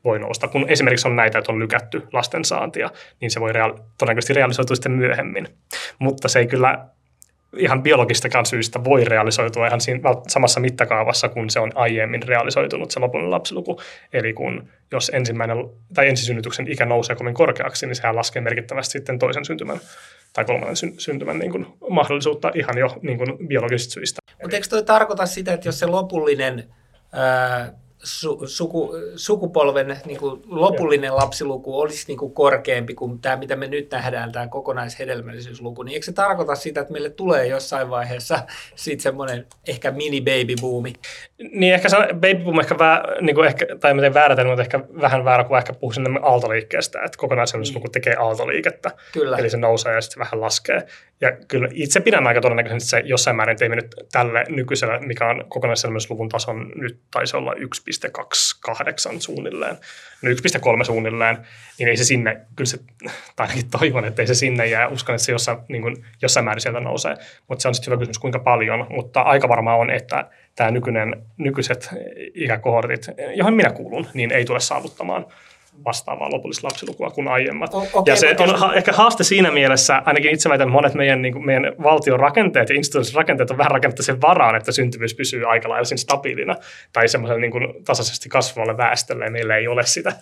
B: voi nousta. Kun esimerkiksi on näitä, että on lykätty lastensaantia, niin se voi reaali- todennäköisesti realisoitua sitten myöhemmin. Mutta se ei kyllä ihan biologistakaan syystä voi realisoitua ihan siinä samassa mittakaavassa, kun se on aiemmin realisoitunut se lopullinen lapsiluku. Eli kun jos ensimmäinen tai ensisynnytyksen ikä nousee kovin korkeaksi, niin sehän laskee merkittävästi sitten toisen syntymän tai kolmannen syntymän niin kuin, mahdollisuutta ihan jo niin kuin, biologisista syistä.
A: Mutta eikö toi tarkoita sitä, että jos se lopullinen ää, su, suku, sukupolven niin kuin lopullinen lapsiluku olisi niin kuin korkeampi kuin tämä, mitä me nyt nähdään, tämä kokonaishedelmällisyysluku, niin eikö se tarkoita sitä, että meille tulee jossain vaiheessa sitten semmoinen ehkä mini-baby-boomi?
B: Niin ehkä baby boom ehkä, vä, niin kuin ehkä tai miten väärä mutta ehkä vähän väärä, kun ehkä puhuu sinne aaltoliikkeestä, että kokonaishedelmällisyysluku niin. tekee aaltoliikettä. Kyllä. Eli se nousee ja sitten se vähän laskee. Ja kyllä itse pidän aika todennäköisesti se jossain määrin teimme nyt tälle nykyiselle, mikä on kokonaisselmyysluvun tason nyt taisi olla 1,28 suunnilleen, no 1,3 suunnilleen, niin ei se sinne, kyllä se, tai ainakin toivon, että ei se sinne jää, uskon, että se jossain, niin kuin, jossain määrin sieltä nousee, mutta se on sitten hyvä kysymys, kuinka paljon, mutta aika varmaa on, että tämä nykyinen, nykyiset ikäkohortit, johon minä kuulun, niin ei tule saavuttamaan vastaavaa lopullista lapsilukua kuin aiemmat. O, okay, ja se on ha- ehkä haaste siinä mielessä, ainakin itse väitän, monet meidän, niin kuin meidän valtion rakenteet ja instituutiset rakenteet on vähän rakennettu sen varaan, että syntyvyys pysyy aika lailla stabiilina tai semmoiselle niin kuin tasaisesti kasvavalle väestölle ja meillä ei ole sitä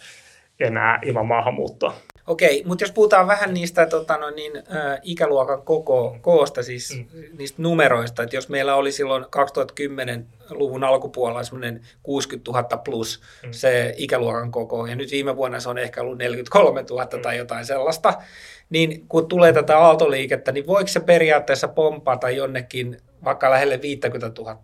B: enää ilman maahanmuuttoa.
A: Okei, mutta jos puhutaan vähän niistä tota, no niin, ä, ikäluokan koko, koosta, siis mm. niistä numeroista, että jos meillä oli silloin 2010-luvun alkupuolella semmoinen 60 000 plus mm. se ikäluokan koko, ja nyt viime vuonna se on ehkä ollut 43 000 mm. tai jotain sellaista, niin kun tulee tätä aaltoliikettä, niin voiko se periaatteessa pompata jonnekin vaikka lähelle 50 000?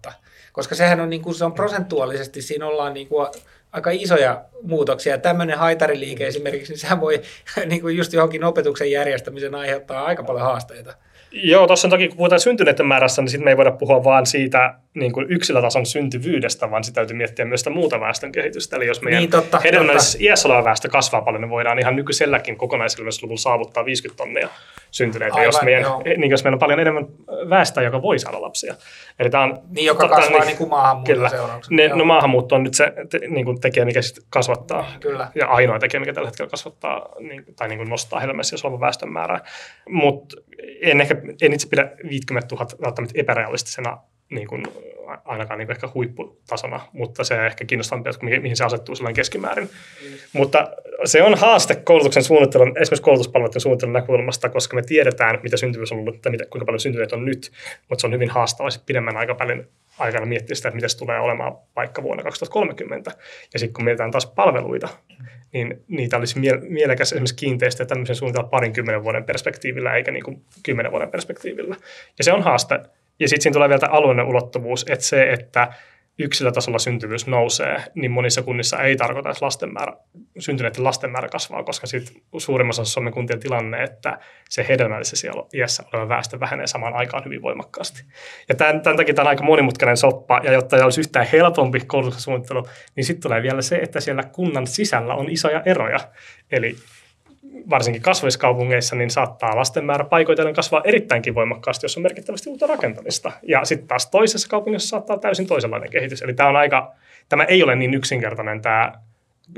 A: Koska sehän on, niin kuin, se on prosentuaalisesti, siinä ollaan niin kuin aika isoja muutoksia. Tämmöinen haitariliike esimerkiksi, niin sehän voi niin kuin just johonkin opetuksen järjestämisen aiheuttaa aika paljon haasteita.
B: Joo, tuossa toki kun puhutaan syntyneiden määrässä, niin sitten me ei voida puhua vain siitä niin kuin yksilötason syntyvyydestä, vaan sitä täytyy miettiä myös sitä muuta väestön kehitystä. Eli jos meidän niin, totta, hedelmällisessä totta. iässä oleva väestö kasvaa paljon, niin voidaan ihan nykyiselläkin kokonaisilmeisluvulla saavuttaa 50 tonnia syntyneitä, Aivan, jos, meidän, niin, jos meillä on paljon enemmän väestöä, joka voi saada lapsia.
A: Eli tämä on, niin, joka totta, kasvaa niin, niin kuin maahanmuuton kyllä. seurauksena.
B: Ne, no maahanmuutto on nyt se te, niin kuin tekijä, mikä kasvattaa, kyllä. ja ainoa tekijä, mikä tällä hetkellä kasvattaa niin, tai niin kuin nostaa hedelmässä olevan väestön määrää. Mutta en, ehkä, en itse pidä 50 000 välttämättä epärealistisena niin kuin, ainakaan niin kuin ehkä huipputasona, mutta se ehkä kiinnostavampi, että mihin se asettuu sellainen keskimäärin. Mm. Mutta se on haaste koulutuksen suunnittelun, esimerkiksi koulutuspalveluiden suunnittelun näkökulmasta, koska me tiedetään, mitä syntyvyys on ollut, tai mitä, kuinka paljon syntyneitä on nyt, mutta se on hyvin haastavaa pidemmän aikavälin aikana miettiä sitä, että miten se tulee olemaan vaikka vuonna 2030. Ja sitten kun mietitään taas palveluita, niin niitä olisi mie- mielekäs esimerkiksi kiinteistöjä tämmöisen suunnitella parinkymmenen vuoden perspektiivillä, eikä niin kuin kymmenen vuoden perspektiivillä. Ja se on haaste, ja sitten siinä tulee vielä alueellinen ulottuvuus, että se, että yksilötasolla syntyvyys nousee, niin monissa kunnissa ei tarkoita, että lasten määrä, syntyneiden lasten määrä kasvaa, koska sitten suurimmassa osassa Suomen kuntien tilanne, että se hedelmällisessä iässä oleva väestö vähenee samaan aikaan hyvin voimakkaasti. Ja tämän, tämän takia tämä on aika monimutkainen soppa, ja jotta olisi yhtään helpompi koulutuksen suunnittelu, niin sitten tulee vielä se, että siellä kunnan sisällä on isoja eroja. Eli varsinkin kasvaiskaupungeissa, niin saattaa lasten määrä paikoitellen kasvaa erittäinkin voimakkaasti, jos on merkittävästi uutta rakentamista. Ja sitten taas toisessa kaupungissa saattaa täysin toisenlainen kehitys. Eli tämä on aika, tämä ei ole niin yksinkertainen tämä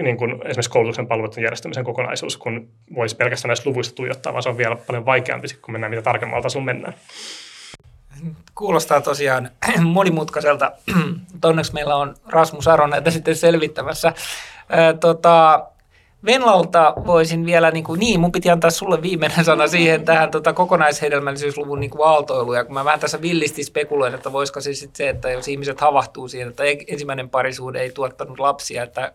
B: niin kuin esimerkiksi koulutuksen palveluiden järjestämisen kokonaisuus, kun voisi pelkästään näistä luvuista tuijottaa, vaan se on vielä paljon vaikeampi, kun mennään mitä tarkemmalla tasolla mennään.
A: Kuulostaa tosiaan monimutkaiselta, onneksi meillä on Rasmus Aron näitä sitten selvittämässä. tota, Venlalta voisin vielä, niin, kuin, niin mun piti antaa sulle viimeinen sana siihen tähän tota, kokonaishedelmällisyysluvun niin aaltoiluun. Ja kun mä vähän tässä villisti spekuloin, että voisiko se sitten se, että jos ihmiset havahtuu siihen, että ensimmäinen parisuhde ei tuottanut lapsia, että,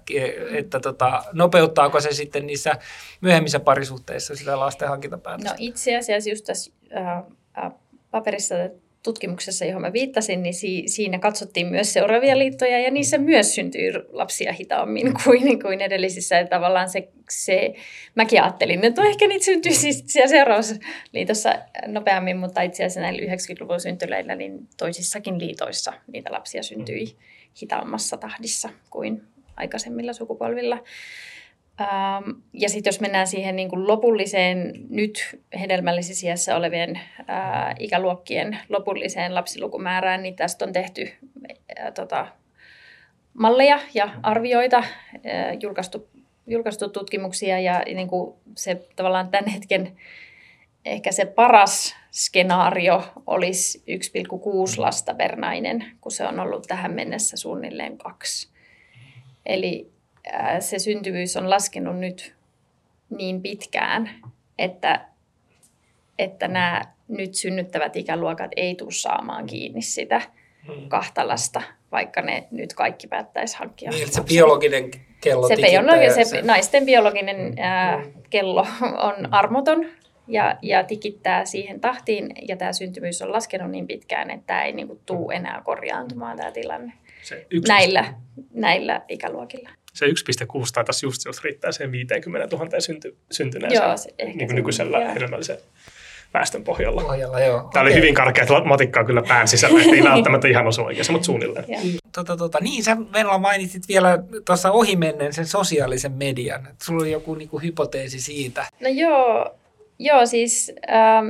A: että tota, nopeuttaako se sitten niissä myöhemmissä parisuhteissa sitä lasten hankintapäätöstä?
C: No itse asiassa just tässä äh, paperissa tutkimuksessa, johon mä viittasin, niin si- siinä katsottiin myös seuraavia liittoja ja niissä myös syntyy lapsia hitaammin kuin, kuin edellisissä. Ja tavallaan se, se, mäkin ajattelin, että ehkä niitä syntyy siis siellä seuraavassa liitossa nopeammin, mutta itse asiassa näillä 90-luvun syntyleillä niin toisissakin liitoissa niitä lapsia syntyi hitaammassa tahdissa kuin aikaisemmilla sukupolvilla. Ähm, ja sitten jos mennään siihen niin kuin lopulliseen, nyt hedelmällisessä iässä olevien ää, ikäluokkien lopulliseen lapsilukumäärään, niin tästä on tehty ää, tota, malleja ja arvioita, ää, julkaistu, julkaistu tutkimuksia ja niin kuin se tavallaan tämän hetken ehkä se paras skenaario olisi 1,6 lasta per nainen, kun se on ollut tähän mennessä suunnilleen kaksi. Eli se syntyvyys on laskenut nyt niin pitkään, että, että nämä nyt synnyttävät ikäluokat ei tule saamaan kiinni sitä hmm. kahtalasta, vaikka ne nyt kaikki päättäisi hankkia.
A: Niin, se biologinen kello
C: se, biologi, se, se naisten biologinen hmm. ää, kello on armoton ja, ja tikittää siihen tahtiin, ja tämä syntyvyys on laskenut niin pitkään, että tämä ei niin kuin, tule enää korjaantumaan tämä tilanne se näillä, näillä ikäluokilla
B: se 1,6 taitaisi just, jos riittää sen 50 000 synty, syntyneeseen joo, se, niin kuin nykyisellä hedelmällisen väestön pohjalla. pohjalla joo. Tämä okay. oli hyvin karkea matikkaa kyllä pään sisällä, ei välttämättä ihan osu oikeassa, mutta suunnilleen.
A: Tota, tota, niin, sä Venla mainitsit vielä tuossa ohimennen sen sosiaalisen median. Sulla oli joku niin kuin, hypoteesi siitä.
C: No joo, joo siis ähm,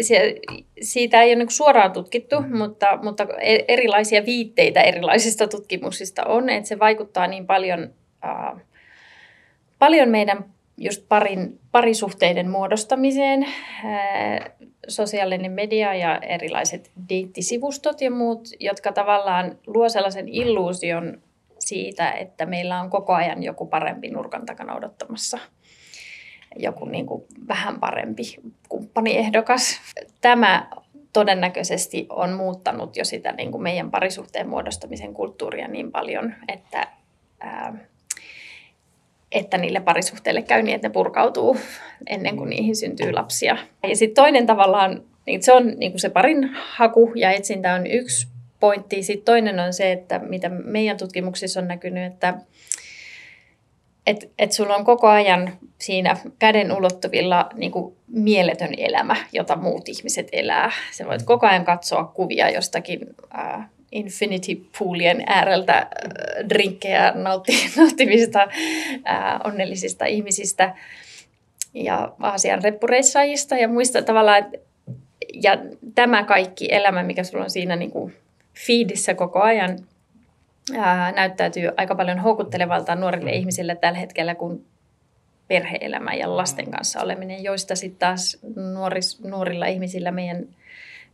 C: se, siitä ei ole niin suoraan tutkittu, mm. mutta, mutta e, erilaisia viitteitä erilaisista tutkimuksista on, että se vaikuttaa niin paljon, äh, paljon meidän just parin, parisuhteiden muodostamiseen, äh, sosiaalinen media ja erilaiset deittisivustot ja muut, jotka tavallaan luo sellaisen illuusion siitä, että meillä on koko ajan joku parempi nurkan takana odottamassa – joku niin kuin vähän parempi kumppaniehdokas. Tämä todennäköisesti on muuttanut jo sitä niin kuin meidän parisuhteen muodostamisen kulttuuria niin paljon, että, ää, että niille parisuhteille käy niin, että ne purkautuu ennen kuin niihin syntyy lapsia. Ja sitten toinen tavallaan, niin se on niin kuin se parin haku ja etsintä on yksi pointti. Sitten toinen on se, että mitä meidän tutkimuksissa on näkynyt, että et, et sulla on koko ajan siinä käden ulottuvilla niin kuin mieletön elämä, jota muut ihmiset elää. Se voit koko ajan katsoa kuvia jostakin äh, infinity poolien ääreltä äh, drinkkejä nautti, nauttivista äh, onnellisista ihmisistä ja Aasian reppureissaajista ja muista tavallaan, ja tämä kaikki elämä, mikä sulla on siinä niin kuin feedissä koko ajan, ää, näyttäytyy aika paljon houkuttelevalta nuorille mm. ihmisille tällä hetkellä kuin perheelämä ja lasten kanssa oleminen, joista sitten taas nuoris, nuorilla ihmisillä meidän,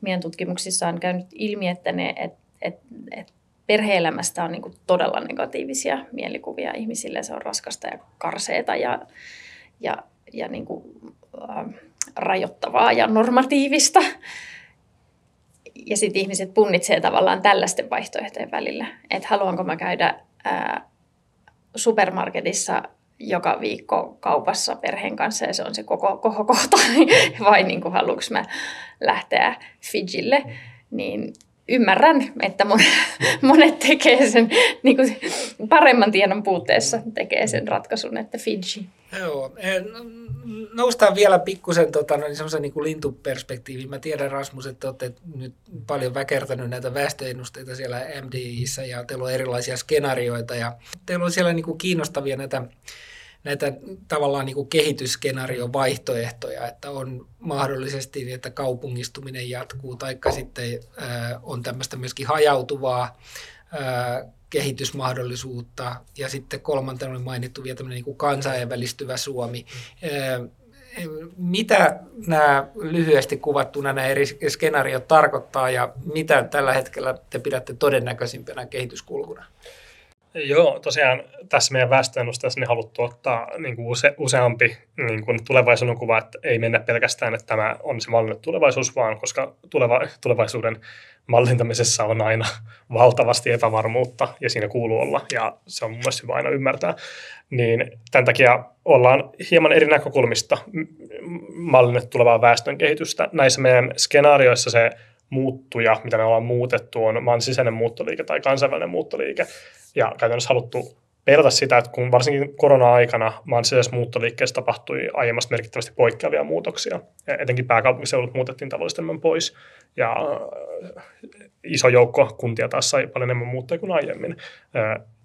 C: meidän tutkimuksissa on käynyt ilmi, että ne, et, et, et perheelämästä on niinku todella negatiivisia mielikuvia ihmisille. Se on raskasta ja karseeta ja, ja, ja niinku, äh, rajoittavaa ja normatiivista. Ja sitten ihmiset punnitsee tavallaan tällaisten vaihtoehtojen välillä, että haluanko mä käydä ää, supermarketissa joka viikko kaupassa perheen kanssa ja se on se koko, koko kohta, vai niin kuin haluanko mä lähteä Fijille, niin ymmärrän, että monet tekee sen niin kuin paremman tiedon puutteessa tekee sen ratkaisun, että Fiji.
A: Joo, noustaan vielä pikkusen tota, no, niin niin lintuperspektiiviin. Mä tiedän Rasmus, että olette nyt paljon väkertänyt näitä väestöennusteita siellä MDIssä ja teillä on erilaisia skenaarioita ja teillä on siellä niin kuin kiinnostavia näitä näitä tavallaan niin kehitysskenaarion vaihtoehtoja, että on mahdollisesti niin, että kaupungistuminen jatkuu, taikka sitten on tämmöistä myöskin hajautuvaa kehitysmahdollisuutta, ja sitten kolmantena on mainittu vielä tämmöinen niin kansainvälistyvä Suomi. Ää, mitä nämä lyhyesti kuvattuna nämä eri skenaariot tarkoittaa ja mitä tällä hetkellä te pidätte todennäköisimpänä kehityskulkuna?
B: Joo, tosiaan tässä meidän väestöennusteessa niin haluttu ottaa niin kuin use, useampi niin kuin tulevaisuuden kuva, että ei mennä pelkästään, että tämä on se mallinnut tulevaisuus, vaan koska tuleva, tulevaisuuden mallintamisessa on aina valtavasti epävarmuutta ja siinä kuuluu olla ja se on mun hyvä aina ymmärtää, niin tämän takia ollaan hieman eri näkökulmista mallinnettu tulevaa väestön kehitystä. Näissä meidän skenaarioissa se muuttuja, mitä me ollaan muutettu, on maan sisäinen muuttoliike tai kansainvälinen muuttoliike. Ja käytännössä haluttu peilata sitä, että kun varsinkin korona-aikana maan sisäisessä muuttoliikkeessä tapahtui aiemmasta merkittävästi poikkeavia muutoksia. Ja etenkin pääkaupunkiseulut muutettiin enemmän pois. Ja äh, iso joukko kuntia taas sai paljon enemmän muuttaa kuin aiemmin.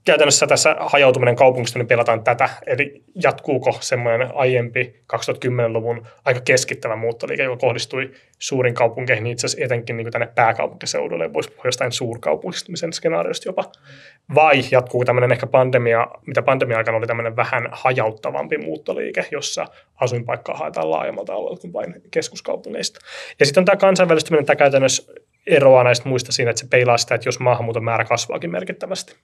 B: Käytännössä tässä hajautuminen kaupungista niin pelataan tätä, eli jatkuuko semmoinen aiempi 2010-luvun aika keskittävä muuttoliike, joka kohdistui suurin kaupunkeihin, niin itse asiassa etenkin niin tänne pääkaupunkiseudulle, voisi puhua jostain suurkaupungistumisen skenaariosta jopa, vai jatkuuko tämmöinen ehkä pandemia, mitä pandemia-aikana oli tämmöinen vähän hajauttavampi muuttoliike, jossa asuinpaikkaa haetaan laajemmalta alueelta kuin vain keskuskaupungeista. Ja sitten on tämä kansainvälistyminen, tämä käytännössä eroaa näistä muista siinä, että se peilaa sitä, että jos maahanmuuton määrä kasvaakin merkittävästi.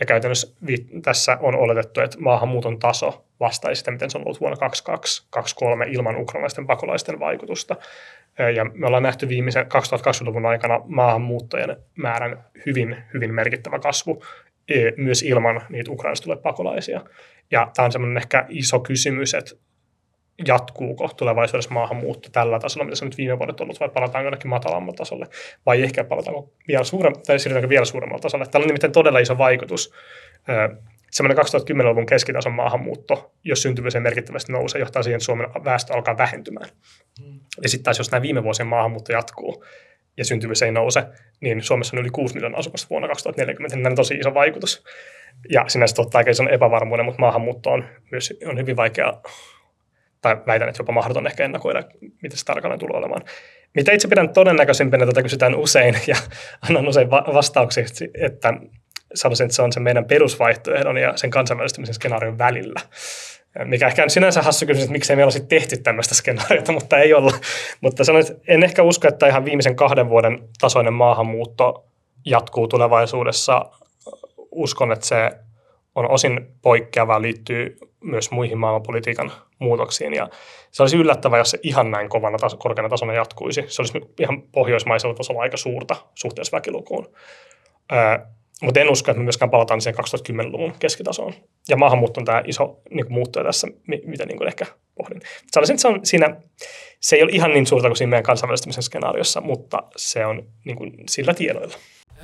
B: Ja käytännössä tässä on oletettu, että maahanmuuton taso vastaisi sitä, miten se on ollut vuonna 2022-2023 ilman ukrainalaisten pakolaisten vaikutusta. Ja me ollaan nähty viimeisen 2020-luvun aikana maahanmuuttajien määrän hyvin, hyvin merkittävä kasvu, myös ilman niitä Ukrainasta pakolaisia. Ja tämä on semmoinen ehkä iso kysymys, että jatkuuko tulevaisuudessa maahanmuutto tällä tasolla, mitä se nyt viime vuodet ollut, vai palataanko jonnekin matalammalle tasolle, vai ehkä palataanko vielä, suurem- tai siirrytäänkö vielä suuremmalle tasolle. Tällä on nimittäin todella iso vaikutus. Semmoinen 2010-luvun keskitason maahanmuutto, jos syntyvyys merkittävästi nousee, johtaa siihen, että Suomen väestö alkaa vähentymään. Mm. Ja sitten taas, jos nämä viime vuosien maahanmuutto jatkuu, ja syntyvyys ei nouse, niin Suomessa on yli 6 miljoonaa asukasta vuonna 2040, niin on tosi iso vaikutus. Ja sinänsä totta aika ison epävarmuuden, mutta maahanmuutto on myös on hyvin vaikea tai väitän, että jopa mahdoton ehkä ennakoida, mitä se tarkalleen tulee olemaan. Mitä itse pidän todennäköisimpänä, tätä kysytään usein ja annan usein va- vastaukseksi, että sanoisin, että se on se meidän perusvaihtoehdon ja sen kansainvälistymisen skenaarion välillä. Mikä ehkä on sinänsä hassu kysymys, että miksei meillä olisi tehty tämmöistä skenaariota, mutta ei olla. Mutta sanoin, että en ehkä usko, että ihan viimeisen kahden vuoden tasoinen maahanmuutto jatkuu tulevaisuudessa. Uskon, että se on osin poikkeava, liittyy myös muihin maailmanpolitiikan muutoksiin. Ja se olisi yllättävää, jos se ihan näin kovana taso, korkeana tasona jatkuisi. Se olisi ihan pohjoismaisella tasolla aika suurta suhteessa väkilukuun. Öö, mutta en usko, että me myöskään palataan siihen 2010-luvun keskitasoon. Ja maahanmuutto on tämä iso niin muuttuja tässä, mitä niin kuin ehkä pohdin. Sanoisin, että se, on siinä, se ei ole ihan niin suurta kuin siinä meidän kansainvälistymisen skenaariossa, mutta se on niin kuin sillä tiedoilla.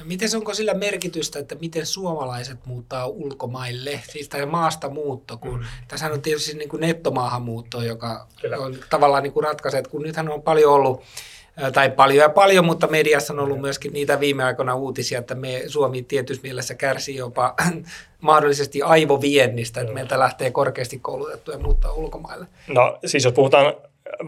A: Miten onko sillä merkitystä, että miten suomalaiset muuttaa ulkomaille, siis tämä maasta muutto, kun mm. tässä on tietysti niin kuin nettomaahanmuutto, joka Kyllä. on tavallaan niin kuin ratkaisee, että kun nythän on paljon ollut tai paljon ja paljon, mutta mediassa on ollut myöskin niitä viime aikoina uutisia, että me Suomi tietyssä mielessä kärsii jopa mahdollisesti aivoviennistä, että meiltä lähtee korkeasti koulutettuja muuttaa ulkomaille.
B: No siis jos puhutaan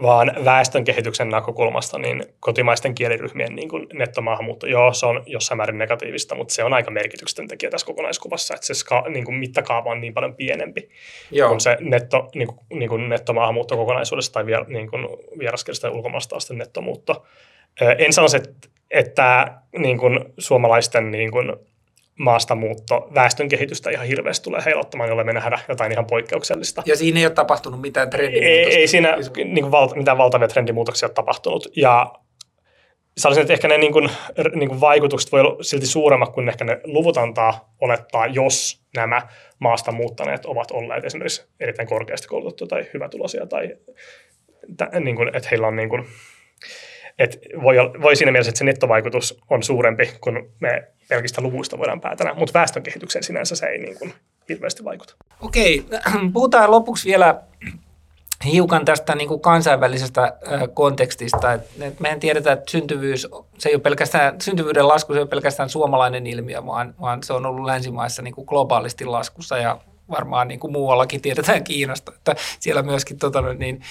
B: vaan väestön kehityksen näkökulmasta, niin kotimaisten kieliryhmien niin kuin nettomaahanmuutto, joo, se on jossain määrin negatiivista, mutta se on aika merkityksetön tekijä tässä kokonaiskuvassa, että se ska, niin kuin mittakaava on niin paljon pienempi joo. kuin se netto, niin kuin, niin kuin nettomaahanmuutto kokonaisuudessa tai vier, niin kuin vieraskielistä ulkomaasta asti nettomuutto. En sanoisi, että, että niin kuin suomalaisten niin kuin maastamuutto, väestön kehitystä ihan hirveästi tulee heilottamaan, jolle me nähdään jotain ihan poikkeuksellista.
A: Ja siinä ei ole tapahtunut mitään trendimuutoksia?
B: Ei, ei siinä niin kuin val, mitään valtavia trendimuutoksia ole tapahtunut. Ja sanoisin, että ehkä ne niin kuin, niin kuin vaikutukset voi olla silti suuremmat kuin ehkä ne luvut antaa olettaa, jos nämä maasta muuttaneet ovat olleet esimerkiksi erittäin korkeasti koulutettuja tai hyvätuloisia tai niin kuin, että heillä on niin kuin, et voi, voi siinä mielessä, että se nettovaikutus on suurempi, kun me pelkistä luvuista voidaan päätellä, mutta väestön kehitykseen sinänsä se ei niin kuin hirveästi vaikuta.
A: Okei, puhutaan lopuksi vielä hiukan tästä niin kuin kansainvälisestä kontekstista. Et mehän tiedetään, että syntyvyys, se ei ole pelkästään, syntyvyyden lasku se ei ole pelkästään suomalainen ilmiö, vaan, vaan se on ollut länsimaissa niin kuin globaalisti laskussa ja varmaan niin kuin muuallakin tiedetään Kiinasta, että siellä myöskin tota, niin,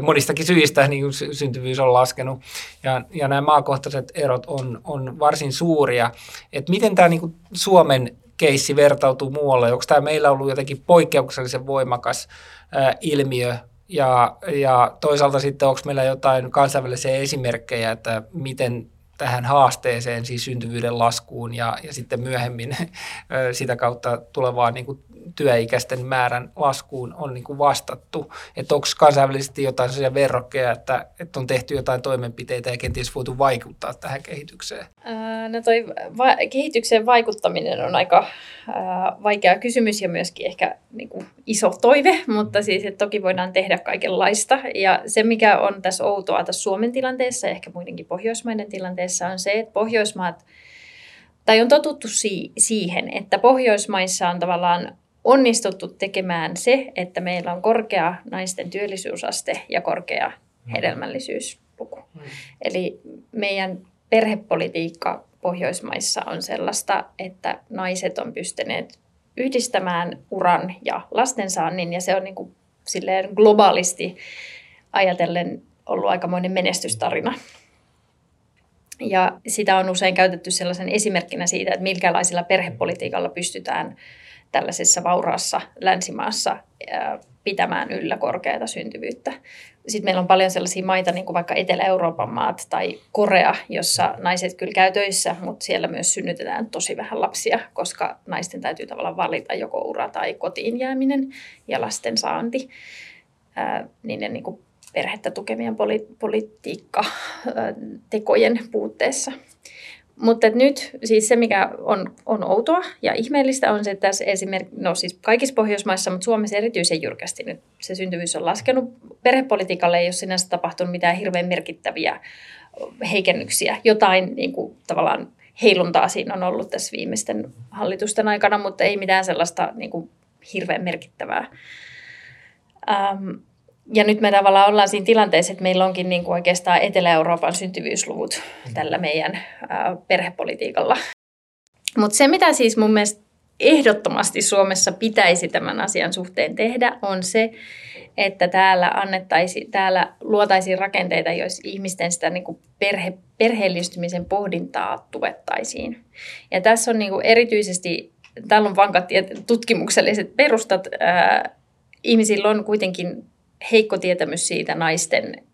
A: monistakin syistä niin syntyvyys on laskenut ja, ja nämä maakohtaiset erot on, on varsin suuria. Et miten tämä niin Suomen keissi vertautuu muualle? Onko tämä meillä ollut jotenkin poikkeuksellisen voimakas ää, ilmiö ja, ja toisaalta sitten onko meillä jotain kansainvälisiä esimerkkejä, että miten tähän haasteeseen, siis syntyvyyden laskuun ja, ja sitten myöhemmin sitä kautta tulevaan niin kuin työikäisten määrän laskuun on niin kuin vastattu. Että onko kansainvälisesti jotain sellaisia verrokkeja, että, että on tehty jotain toimenpiteitä ja kenties voitu vaikuttaa tähän kehitykseen?
C: Ää, no toi va- kehitykseen vaikuttaminen on aika ää, vaikea kysymys ja myöskin ehkä niin kuin iso toive, mutta siis että toki voidaan tehdä kaikenlaista. Ja se, mikä on tässä outoa tässä Suomen tilanteessa ja ehkä muidenkin Pohjoismaiden tilanteessa on se, että Pohjoismaat tai on totuttu si- siihen, että Pohjoismaissa on tavallaan onnistuttu tekemään se, että meillä on korkea naisten työllisyysaste ja korkea mm. hedelmällisyysluku. Mm. Eli meidän perhepolitiikka Pohjoismaissa on sellaista, että naiset on pystyneet yhdistämään uran ja lastensaannin, ja se on niin kuin silleen globaalisti ajatellen ollut aikamoinen menestystarina. Ja sitä on usein käytetty sellaisen esimerkkinä siitä, että minkälaisilla perhepolitiikalla pystytään tällaisessa vauraassa länsimaassa pitämään yllä korkeata syntyvyyttä. Sitten meillä on paljon sellaisia maita, niin kuin vaikka Etelä-Euroopan maat tai Korea, jossa naiset kyllä käy töissä, mutta siellä myös synnytetään tosi vähän lapsia, koska naisten täytyy tavallaan valita joko ura tai kotiin jääminen ja lasten saanti. niiden niin kuin perhettä tukevien poli- politiikka-tekojen puutteessa. Mutta nyt siis se, mikä on, on outoa ja ihmeellistä, on se, että tässä esimerkiksi, no siis kaikissa Pohjoismaissa, mutta Suomessa erityisen jyrkästi nyt se syntyvyys on laskenut. Perhepolitiikalle ei ole sinänsä tapahtunut mitään hirveän merkittäviä heikennyksiä. Jotain niin kuin, tavallaan heiluntaa siinä on ollut tässä viimeisten hallitusten aikana, mutta ei mitään sellaista niin kuin, hirveän merkittävää. Ähm, ja nyt me tavallaan ollaan siinä tilanteessa, että meillä onkin niin kuin oikeastaan Etelä-Euroopan syntyvyysluvut tällä meidän perhepolitiikalla. Mutta se, mitä siis mun mielestä ehdottomasti Suomessa pitäisi tämän asian suhteen tehdä, on se, että täällä annettaisiin, täällä luotaisiin rakenteita, joissa ihmisten sitä niin kuin perhe, perheellistymisen pohdintaa tuettaisiin. Ja tässä on niin kuin erityisesti, täällä on vankat tutkimukselliset perustat, ää, ihmisillä on kuitenkin heikko tietämys siitä naisten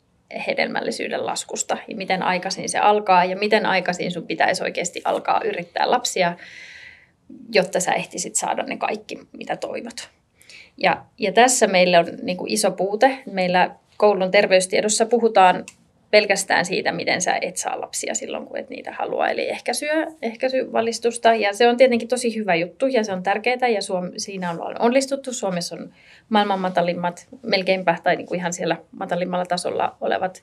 C: hedelmällisyyden laskusta ja miten aikaisin se alkaa ja miten aikaisin sun pitäisi oikeasti alkaa yrittää lapsia, jotta sä ehtisit saada ne kaikki, mitä toivot. Ja, ja tässä meillä on niin kuin iso puute. Meillä koulun terveystiedossa puhutaan pelkästään siitä, miten sä et saa lapsia silloin, kun et niitä halua. Eli ehkäisyä, ehkäisyvalistusta. Ja se on tietenkin tosi hyvä juttu ja se on tärkeää ja Suom- siinä on onnistuttu. Suomessa on maailman matalimmat, melkeinpä tai niin kuin ihan siellä matalimmalla tasolla olevat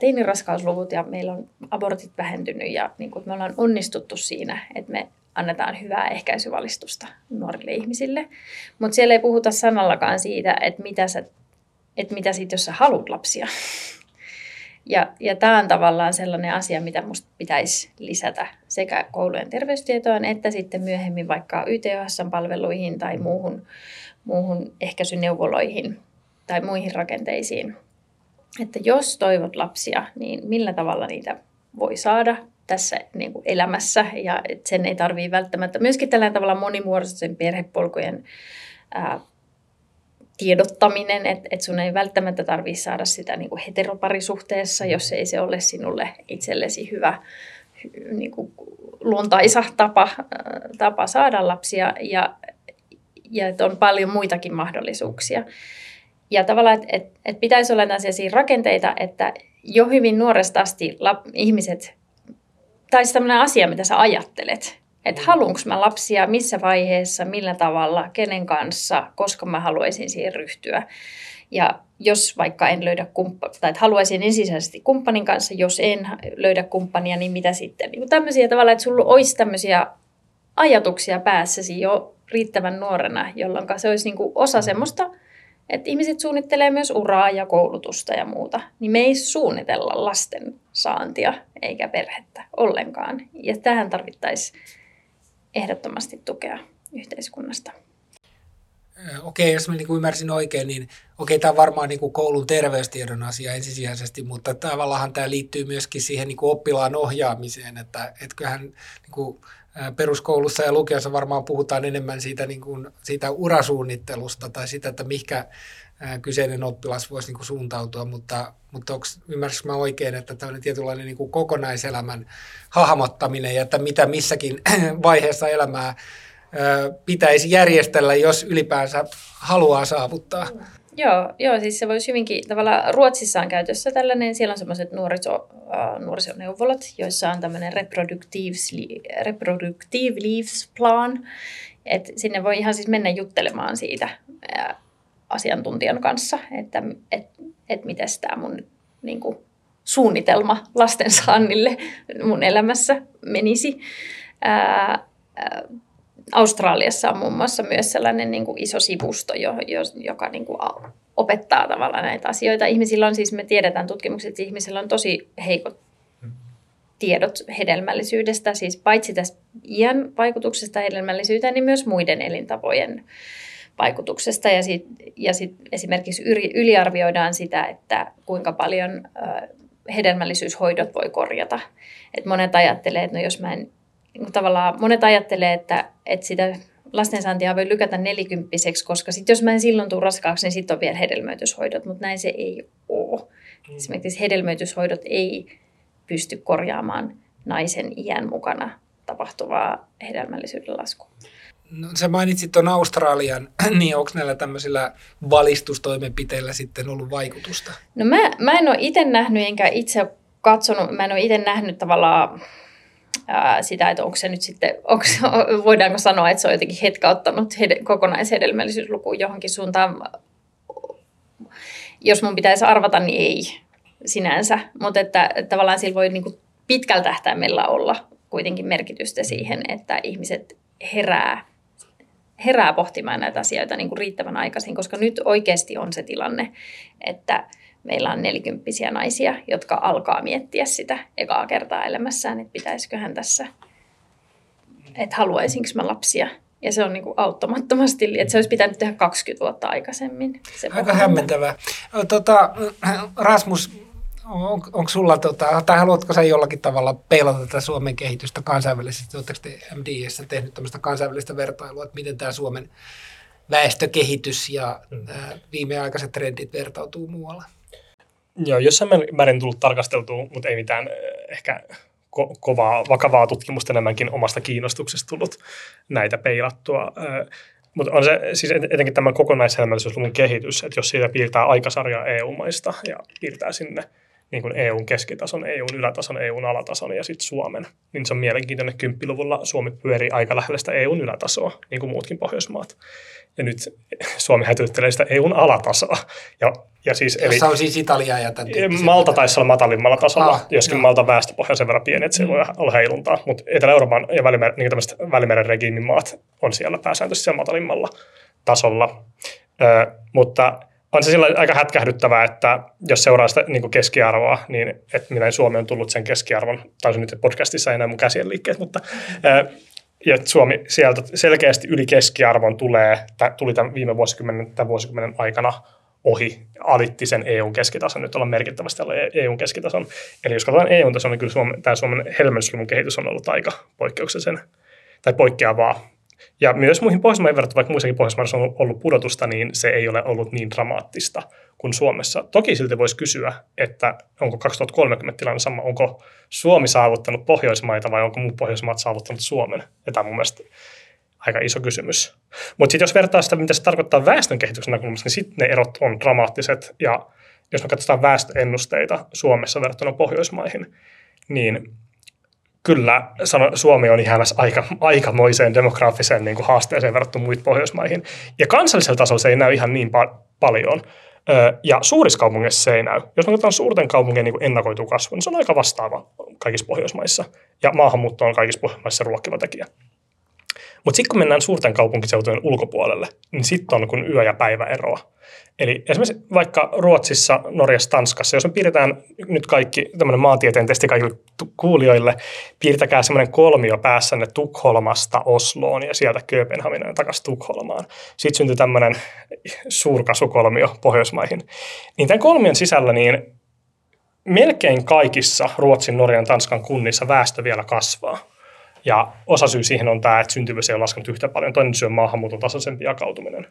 C: teiniraskausluvut ja meillä on abortit vähentynyt ja niin kuin me ollaan onnistuttu siinä, että me annetaan hyvää ehkäisyvalistusta nuorille ihmisille. Mutta siellä ei puhuta sanallakaan siitä, että mitä, sä, että mitä sit, jos sä haluat lapsia. Ja, ja tämä on tavallaan sellainen asia, mitä minusta pitäisi lisätä sekä koulujen terveystietoon että sitten myöhemmin vaikka YTHS-palveluihin tai muuhun, muuhun ehkäisyneuvoloihin tai muihin rakenteisiin. Että jos toivot lapsia, niin millä tavalla niitä voi saada tässä niin kuin elämässä ja sen ei tarvitse välttämättä. Myöskin tällä tavalla monimuotoisen perhepolkujen ää, tiedottaminen, että et sun ei välttämättä tarvitse saada sitä niin kuin heteroparisuhteessa, jos ei se ole sinulle itsellesi hyvä niin kuin luontaisa tapa, tapa saada lapsia ja, ja että on paljon muitakin mahdollisuuksia. Ja tavallaan, että et, et pitäisi olla sellaisia rakenteita, että jo hyvin nuoresta asti lap, ihmiset, tai tämmöinen asia, mitä sä ajattelet, että haluanko mä lapsia, missä vaiheessa, millä tavalla, kenen kanssa, koska mä haluaisin siihen ryhtyä. Ja jos vaikka en löydä kumppania, tai että haluaisin ensisijaisesti kumppanin kanssa, jos en löydä kumppania, niin mitä sitten? Niin tämmöisiä tavalla, että sulla olisi tämmöisiä ajatuksia päässäsi jo riittävän nuorena, jolloin se olisi niin kuin osa semmoista, että ihmiset suunnittelee myös uraa ja koulutusta ja muuta. Niin me ei suunnitella lasten saantia eikä perhettä ollenkaan. Ja tähän tarvittaisiin ehdottomasti tukea yhteiskunnasta.
A: Okei, jos mä niin kuin ymmärsin oikein, niin okei, tämä on varmaan niin kuin koulun terveystiedon asia ensisijaisesti, mutta tavallaan tämä liittyy myöskin siihen niin kuin oppilaan ohjaamiseen, että etköhän niin kuin peruskoulussa ja lukiossa varmaan puhutaan enemmän siitä, niin kuin, siitä urasuunnittelusta tai sitä, että mikä kyseinen oppilas voisi niin kuin suuntautua, mutta, mutta onko, ymmärsikö mä oikein, että tämmöinen tietynlainen niin kuin kokonaiselämän hahmottaminen ja että mitä missäkin vaiheessa elämää pitäisi järjestellä, jos ylipäänsä haluaa saavuttaa?
C: Joo, joo, siis se voisi hyvinkin, tavallaan Ruotsissa on käytössä tällainen, siellä on semmoiset nuoriso, uh, nuorisoneuvolat, joissa on tämmöinen reproductive, reproductive leaves plan, että sinne voi ihan siis mennä juttelemaan siitä uh, asiantuntijan kanssa, että et, et miten tämä mun niin kuin, suunnitelma lastensaannille mun elämässä menisi. Uh, uh, Australiassa on muun muassa myös sellainen niin kuin iso sivusto, jo, jo, joka niin kuin opettaa tavallaan näitä asioita. Ihmisillä on siis, me tiedetään tutkimukset, että ihmisillä on tosi heikot tiedot hedelmällisyydestä, siis paitsi tästä iän vaikutuksesta hedelmällisyyteen, niin myös muiden elintapojen vaikutuksesta. Ja, sit, ja sit esimerkiksi yliarvioidaan sitä, että kuinka paljon hedelmällisyyshoidot voi korjata. Et monet ajattelee, että no jos mä en niin tavallaan monet ajattelee, että, että sitä lastensaantia voi lykätä nelikymppiseksi, koska sit jos mä en silloin tule raskaaksi, niin sitten on vielä hedelmöityshoidot, mutta näin se ei ole. Mm. Esimerkiksi hedelmöityshoidot ei pysty korjaamaan naisen iän mukana tapahtuvaa hedelmällisyyden laskua.
A: No, sä mainitsit tuon Australian, niin onko näillä tämmöisillä valistustoimenpiteillä sitten ollut vaikutusta?
C: No mä, mä en ole itse nähnyt enkä itse katsonut, mä en ole itse nähnyt tavallaan ää, sitä, että onko se nyt sitten, onko, voidaanko sanoa, että se on jotenkin hetkauttanut hed- kokonaishedelmällisyysluku johonkin suuntaan. Jos mun pitäisi arvata, niin ei sinänsä, mutta että, että tavallaan sillä voi niin kuin pitkällä tähtäimellä olla kuitenkin merkitystä siihen, että ihmiset herää, herää pohtimaan näitä asioita niin kuin riittävän aikaisin, koska nyt oikeasti on se tilanne, että meillä on nelikymppisiä naisia, jotka alkaa miettiä sitä ekaa kertaa elämässään, että pitäisiköhän tässä, että haluaisinko mä lapsia. Ja se on niin kuin auttamattomasti, että se olisi pitänyt tehdä 20 vuotta aikaisemmin. Se
A: Aika hämmentävää. Tota, Rasmus, on, onko sulla, tota, tai haluatko sä jollakin tavalla peilata tätä Suomen kehitystä kansainvälisesti? Oletteko te MDS tehnyt tämmöistä kansainvälistä vertailua, että miten tämä Suomen väestökehitys ja viimeaikaiset trendit vertautuu muualla?
B: Joo, jossain määrin tullut tarkasteltua, mutta ei mitään eh, ehkä ko- kovaa, vakavaa tutkimusta enemmänkin omasta kiinnostuksesta tullut näitä peilattua. Eh, mutta on se siis etenkin tämä kokonaishelmällisyysluvun kehitys, että jos siitä piirtää aikasarjaa EU-maista ja piirtää sinne niin kuin EUn keskitason, EUn ylätason, EUn alatason ja sitten Suomen. Niin se on mielenkiintoinen, kymppiluvulla Suomi pyörii aika lähellä sitä EUn ylätasoa, niin kuin muutkin Pohjoismaat. Ja nyt Suomi hätyttelee sitä EUn alatasoa. Ja, ja siis,
A: eli, on siis Italia ja tämän
B: Malta taisi olla matalimmalla tasolla, ah, joskin Malta väestöpohja sen verran pieni, että se mm. voi olla heiluntaa. Mutta Etelä-Euroopan ja Välimeren, niin Välimeren regiimin maat on siellä pääsääntöisesti siellä matalimmalla tasolla. Ö, mutta on se sillä aika hätkähdyttävää, että jos seuraa sitä niin keskiarvoa, niin että miten Suomi on tullut sen keskiarvon, tai nyt podcastissa ei näe mun käsien liikkeet, mutta ja Suomi sieltä selkeästi yli keskiarvon tulee, tuli tämän viime vuosikymmenen, tämän vuosikymmenen aikana ohi, alitti sen EUn keskitason, nyt ollaan merkittävästi alla EUn keskitason. Eli jos katsotaan EUn tason, niin kyllä Suomen, tämä Suomen helmensluvun kehitys on ollut aika poikkeuksellisen tai poikkeavaa ja myös muihin Pohjoismaihin verrattuna, vaikka muissakin Pohjoismaissa on ollut pudotusta, niin se ei ole ollut niin dramaattista kuin Suomessa. Toki silti voisi kysyä, että onko 2030 tilanne sama, onko Suomi saavuttanut Pohjoismaita vai onko muut Pohjoismaat saavuttanut Suomen? Ja tämä on mun mielestä aika iso kysymys. Mutta sitten jos vertaa sitä, mitä se tarkoittaa väestön kehityksen näkökulmasta, niin sitten ne erot on dramaattiset. Ja jos me katsotaan väestöennusteita Suomessa verrattuna Pohjoismaihin, niin kyllä Suomi on jäämässä aika, aikamoiseen demografiseen niin kuin haasteeseen verrattuna muihin Pohjoismaihin. Ja kansallisella tasolla se ei näy ihan niin pa- paljon. ja suurissa kaupungeissa se ei näy. Jos me katsotaan suurten kaupunkien niin ennakoitu kasvu, niin se on aika vastaava kaikissa Pohjoismaissa. Ja maahanmuutto on kaikissa Pohjoismaissa ruokkiva tekijä. Mutta sitten kun mennään suurten kaupunkiseutujen ulkopuolelle, niin sitten on kun yö- ja päivä eroa. Eli esimerkiksi vaikka Ruotsissa, Norjassa, Tanskassa, jos me piirretään nyt kaikki tämmöinen maantieteen testi kaikille kuulijoille, piirtäkää semmoinen kolmio päässänne Tukholmasta Osloon ja sieltä Kööpenhaminaan takaisin Tukholmaan. Sitten syntyy tämmöinen suurkasukolmio Pohjoismaihin. Niin tämän kolmion sisällä niin melkein kaikissa Ruotsin, Norjan, Tanskan kunnissa väestö vielä kasvaa. Ja osa syy siihen on tämä, että syntyvyys ei ole laskenut yhtä paljon. Toinen syy on maahanmuuton tasaisempi jakautuminen.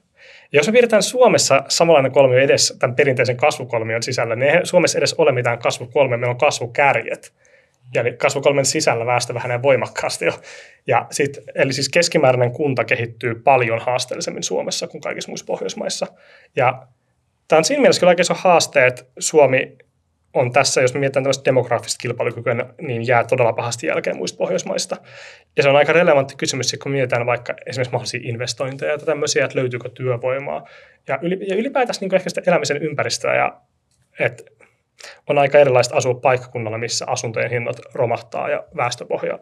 B: Ja jos me pidetään Suomessa samanlainen kolmio edes tämän perinteisen kasvukolmion sisällä, niin ei Suomessa edes ole mitään kasvukolmia, meillä on kasvukärjet. Ja eli kasvukolmen sisällä väestö vähenee voimakkaasti jo. Ja sit, eli siis keskimääräinen kunta kehittyy paljon haasteellisemmin Suomessa kuin kaikissa muissa Pohjoismaissa. Ja tämä on siinä mielessä kyllä oikein haaste, että Suomi on tässä, jos mietitään tämmöistä demografista kilpailukykyä, niin jää todella pahasti jälkeen muista Pohjoismaista. Ja se on aika relevantti kysymys, kun mietitään vaikka esimerkiksi mahdollisia investointeja ja tämmöisiä, että löytyykö työvoimaa. Ja ylipäätänsä niin ehkä sitä elämisen ympäristöä, ja, että on aika erilaista asua paikkakunnalla, missä asuntojen hinnat romahtaa ja väestöpohja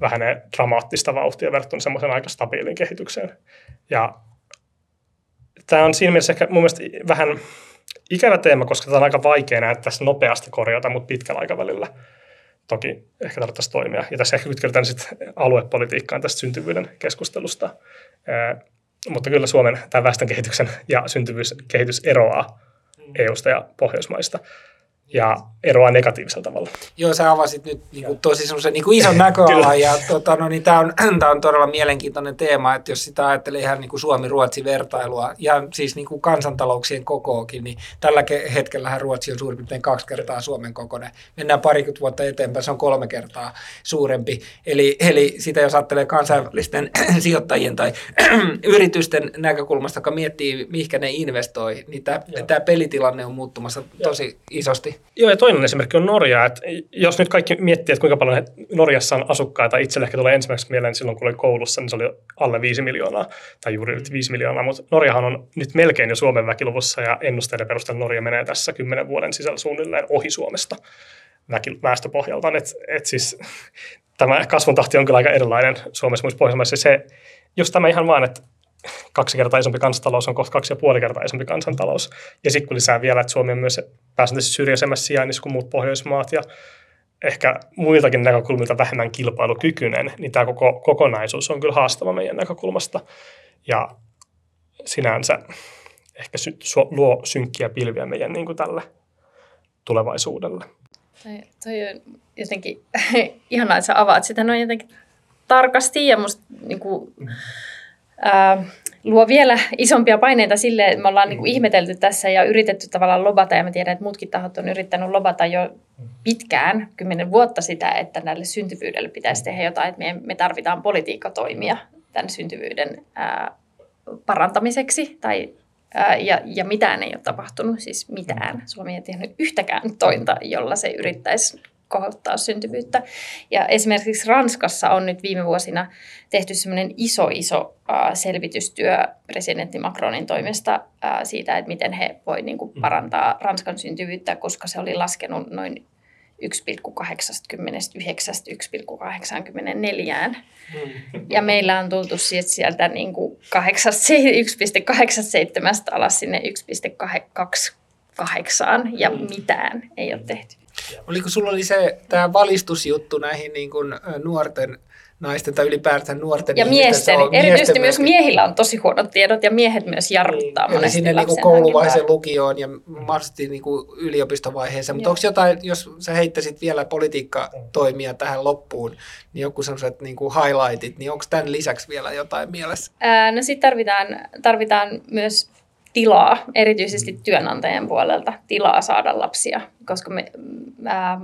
B: vähenee dramaattista vauhtia verrattuna semmoisen aika stabiilin kehitykseen. Ja tämä on siinä mielessä ehkä mun mielestä vähän ikävä teema, koska tämä on aika vaikea näyttää nopeasti korjata, mutta pitkällä aikavälillä toki ehkä tarvittaisiin toimia. Ja tässä ehkä kytketään sitten aluepolitiikkaan tästä syntyvyyden keskustelusta. Mutta kyllä Suomen tämä väestön kehityksen ja syntyvyyskehitys eroaa mm. EUsta ja Pohjoismaista ja eroaa negatiivisella tavalla.
A: Joo, sä avasit nyt niin kuin, tosi semmoisen niin kuin ison näköalan ja tota, no, niin tämä on, tää on todella mielenkiintoinen teema, että jos sitä ajattelee ihan niin Suomi-Ruotsi-vertailua ja siis niin kuin kansantalouksien kokookin, niin tällä hetkellähän Ruotsi on suurin piirtein kaksi kertaa Suomen kokoinen. Mennään parikymmentä vuotta eteenpäin, se on kolme kertaa suurempi. Eli, eli sitä jos ajattelee kansainvälisten sijoittajien tai yritysten näkökulmasta, joka miettii, mihinkä ne investoi, niin tämä pelitilanne on muuttumassa tosi isosti.
B: Joo, ja toinen esimerkki on Norja. Että jos nyt kaikki miettii, että kuinka paljon Norjassa on asukkaita, itselle ehkä tulee ensimmäiseksi mieleen silloin, kun oli koulussa, niin se oli alle 5 miljoonaa, tai juuri yli 5 miljoonaa, mutta Norjahan on nyt melkein jo Suomen väkiluvussa, ja ennusteiden perusteella Norja menee tässä kymmenen vuoden sisällä suunnilleen ohi Suomesta väestöpohjalta. Että et siis tämä kasvun tahti on kyllä aika erilainen Suomessa muissa Pohjoismaissa. Se, just tämä ihan vaan, että kaksi kertaa isompi kansantalous on kohta kaksi ja puoli kertaa isompi kansantalous. Ja sitten kun lisää vielä, että Suomi on myös pääsääntöisesti syrjäisemmässä sijainnissa kuin muut Pohjoismaat ja ehkä muiltakin näkökulmilta vähemmän kilpailukykyinen, niin tämä koko kokonaisuus on kyllä haastava meidän näkökulmasta. Ja sinänsä ehkä sy- luo synkkiä pilviä meidän niin kuin tälle tulevaisuudelle.
C: Toi, toi on jotenkin ihanaa, että sä avaat sitä noin jotenkin tarkasti ja musta niin kuin, luo vielä isompia paineita sille, että me ollaan niin kuin ihmetelty tässä ja yritetty tavallaan lobata, ja mä tiedän, että muutkin tahot on yrittänyt lobata jo pitkään, kymmenen vuotta sitä, että näille syntyvyydelle pitäisi tehdä jotain, että me, me tarvitaan politiikkatoimia tämän syntyvyyden ää, parantamiseksi tai ja, ja mitään ei ole tapahtunut, siis mitään. Suomi ei tehnyt yhtäkään tointa, jolla se yrittäisi kohottaa syntyvyyttä. Ja esimerkiksi Ranskassa on nyt viime vuosina tehty semmoinen iso, iso selvitystyö presidentti Macronin toimesta siitä, että miten he voivat niin mm. parantaa Ranskan syntyvyyttä, koska se oli laskenut noin 1,89 1,84. Mm. Ja meillä on tultu sieltä niin kuin 1,87 alas sinne 1,28 ja mm. mitään ei ole tehty.
A: Oliko sulla oli se tämä valistusjuttu näihin niin kuin, nuorten naisten tai ylipäätään nuorten
C: Ja miesten. On, Erityisesti myös miehillä on tosi huonot tiedot ja miehet myös jarruttaa niin,
A: Eli sinne niin kouluvaiheeseen lukioon ja mahdollisesti niin kuin yliopistovaiheeseen. Mutta onko jotain, jos sä heittäisit vielä politiikkatoimia tähän loppuun, niin joku sellaiset niin kuin highlightit, niin onko tämän lisäksi vielä jotain mielessä?
C: Ää, no sitten tarvitaan, tarvitaan myös tilaa, erityisesti työnantajan puolelta, tilaa saada lapsia, koska me, ää,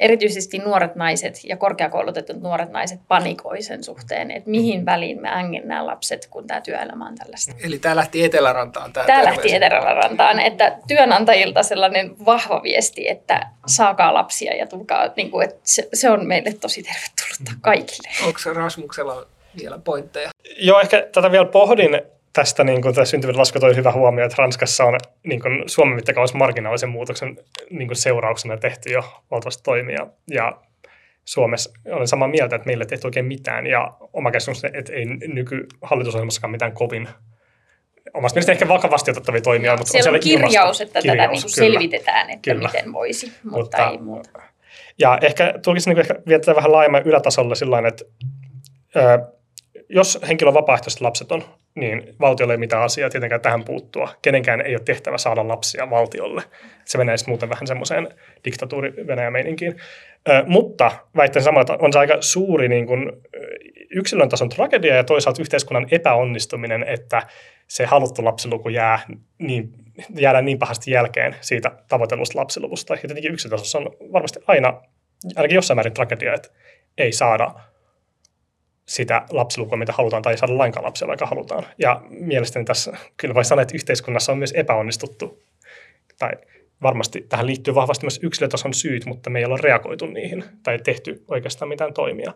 C: erityisesti nuoret naiset ja korkeakoulutetut nuoret naiset panikoi sen suhteen, että mihin väliin me ängen nämä lapset, kun tämä työelämä on tällaista.
A: Eli tämä lähti Etelärantaan?
C: Tämä, tämä lähti Etelärantaan, että työnantajilta sellainen vahva viesti, että saakaa lapsia ja tulkaa, niin kuin, että se, se on meille tosi tervetullutta kaikille.
A: Onko Rasmuksella vielä pointteja?
B: Joo, ehkä tätä vielä pohdin, tästä niin kuin, syntyvyyden lasku toi hyvä huomio, että Ranskassa on niin kuin, Suomen mittakaavassa marginaalisen muutoksen niin kuin, seurauksena tehty jo valtavasti toimia. Ja Suomessa olen samaa mieltä, että meillä ei tehty oikein mitään. Ja oma käsitys että ei nykyhallitusohjelmassakaan mitään kovin omasta mielestä ehkä vakavasti otettavia toimia.
C: Mutta siellä on, siellä kirjaus, että kirjaus, tätä niin kuin selvitetään, että kyllä. miten voisi, mutta, mutta ei muuta.
B: Ja ehkä tulisi niin ehkä viettää vähän laajemman ylätasolle sillä että ö, jos henkilö on vapaaehtoisesti lapseton, niin valtiolle ei mitään asiaa tietenkään tähän puuttua. Kenenkään ei ole tehtävä saada lapsia valtiolle. Se menee muuten vähän semmoiseen diktatuuri meininkiin. Ö, mutta väittäisin samalla, että on se aika suuri niin kuin, yksilön tason tragedia ja toisaalta yhteiskunnan epäonnistuminen, että se haluttu lapsiluku jää niin, jäädään niin pahasti jälkeen siitä tavoitellusta lapsiluvusta. Ja tietenkin yksilötasossa on varmasti aina, ainakin jossain määrin tragedia, että ei saada sitä lapsilukua, mitä halutaan, tai ei saada lainkaan lapsia, vaikka halutaan. Ja mielestäni tässä kyllä voi sanoa, että yhteiskunnassa on myös epäonnistuttu. Tai varmasti tähän liittyy vahvasti myös yksilötason syyt, mutta me ei ole reagoitu niihin tai tehty oikeastaan mitään toimia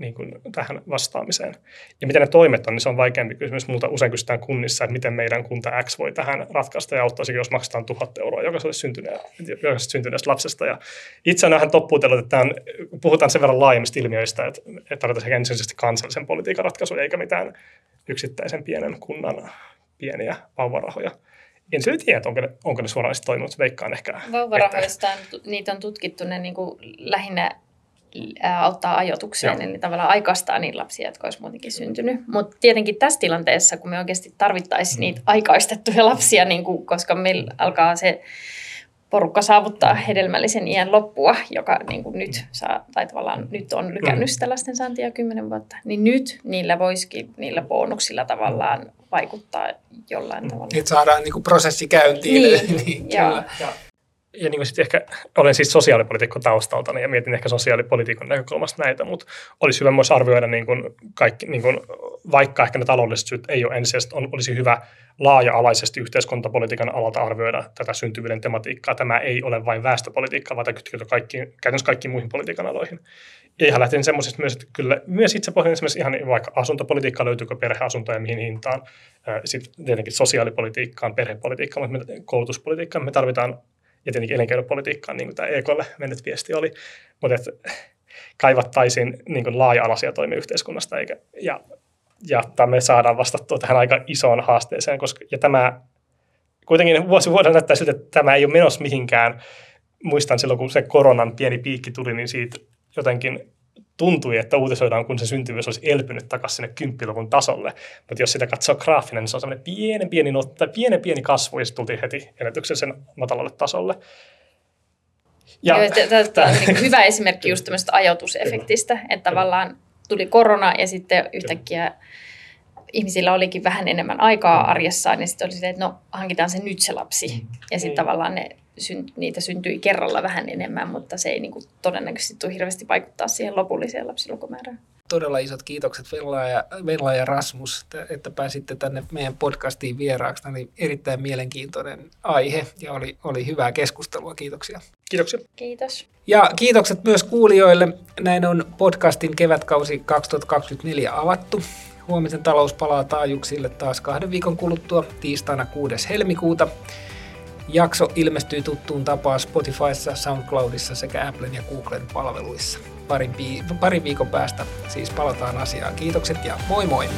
B: niin kuin tähän vastaamiseen. Ja miten ne toimet on, niin se on vaikeampi kysymys. Multa usein kysytään kunnissa, että miten meidän kunta X voi tähän ratkaista ja auttaisikin, jos maksetaan tuhat euroa jokaiselle syntyneestä, jokaisesta syntyneestä lapsesta. Ja itse olen vähän toppuutellut, että tämän, puhutaan sen verran laajemmista ilmiöistä, että, että tarvitaan ensisijaisesti kansallisen politiikan ratkaisuja eikä mitään yksittäisen pienen kunnan pieniä vauvarahoja. En sillä tiedä, onko ne, onko ne suoranaisesti toiminut, veikkaan ehkä.
C: Vauvarahoista että... niitä on tutkittu ne niin kuin lähinnä auttaa ajotukseen, Joo. eli tavallaan aikaistaa niin lapsia, jotka olisi muutenkin syntynyt. Mutta tietenkin tässä tilanteessa, kun me oikeasti tarvittaisiin mm. niitä aikaistettuja lapsia, niin kuin, koska meillä alkaa se porukka saavuttaa hedelmällisen iän loppua, joka niin kuin nyt, saa, tai tavallaan nyt on lykännyt mm. sitä lasten saantia kymmenen vuotta, niin nyt niillä voisikin niillä bonuksilla tavallaan vaikuttaa jollain tavalla.
A: Että saadaan niin kuin prosessi käyntiin.
C: Niin, niin, joo. Ja,
B: ja niin kuin sit ehkä, olen siis sosiaalipolitiikko taustalta ja mietin ehkä sosiaalipolitiikan näkökulmasta näitä, mutta olisi hyvä myös arvioida, niin kuin kaikki, niin kuin, vaikka ehkä ne taloudelliset syyt ei ole ensisijaisesti, on, olisi hyvä laaja-alaisesti yhteiskuntapolitiikan alalta arvioida tätä syntyvyyden tematiikkaa. Tämä ei ole vain väestöpolitiikkaa, vaan kytkeytyy kaikkiin, käytännössä kaikkiin muihin politiikan aloihin. Ja ihan lähtin semmoisesta myös, että kyllä myös itse pohdin esimerkiksi ihan vaikka asuntopolitiikkaa, löytyykö perheasuntoja mihin hintaan, sitten tietenkin sosiaalipolitiikkaan, perhepolitiikkaan, mutta koulutuspolitiikkaan me tarvitaan ja tietenkin elinkeinopolitiikkaan, niin kuin tämä EKlle mennyt viesti oli, mutta että kaivattaisiin niin kuin laaja-alaisia toimia yhteiskunnasta, eikä, ja, ja me saadaan vastattua tähän aika isoon haasteeseen, koska, ja tämä kuitenkin vuosi vuodelta näyttää siltä, että tämä ei ole menossa mihinkään. Muistan silloin, kun se koronan pieni piikki tuli, niin siitä jotenkin tuntui, että uutisoidaan, kun se syntyvyys olisi elpynyt takaisin sinne kymppiluvun tasolle. Mutta jos sitä katsoo graafinen, niin se on semmoinen pienen pieni, tai pienen pieni kasvu, ja sitten tultiin heti ennätyksellisen matalalle tasolle.
C: Ja, Tämä on niin hyvä esimerkki just tämmöisestä ajoitusefektistä, että tavallaan tuli korona ja sitten yhtäkkiä ihmisillä olikin vähän enemmän aikaa arjessaan ja sitten oli silleen, että no hankitaan se nyt se lapsi. Ja sitten niin. tavallaan ne niitä syntyi kerralla vähän enemmän, mutta se ei niin kuin, todennäköisesti tule hirveästi vaikuttaa siihen lopulliseen lapsilukumäärään.
A: todella isot kiitokset Vella ja, Vella ja Rasmus, että, pääsitte tänne meidän podcastiin vieraaksi. Tämä oli erittäin mielenkiintoinen aihe ja oli, oli hyvää keskustelua. Kiitoksia.
B: Kiitoksia.
C: Kiitos.
A: Ja kiitokset myös kuulijoille. Näin on podcastin kevätkausi 2024 avattu. Huomisen talous palaa taajuuksille taas kahden viikon kuluttua tiistaina 6. helmikuuta. Jakso ilmestyy tuttuun tapaan Spotifyssa, SoundCloudissa sekä Applen ja Googlen palveluissa. Parin, parin viikon päästä siis palataan asiaan. Kiitokset ja moi moi!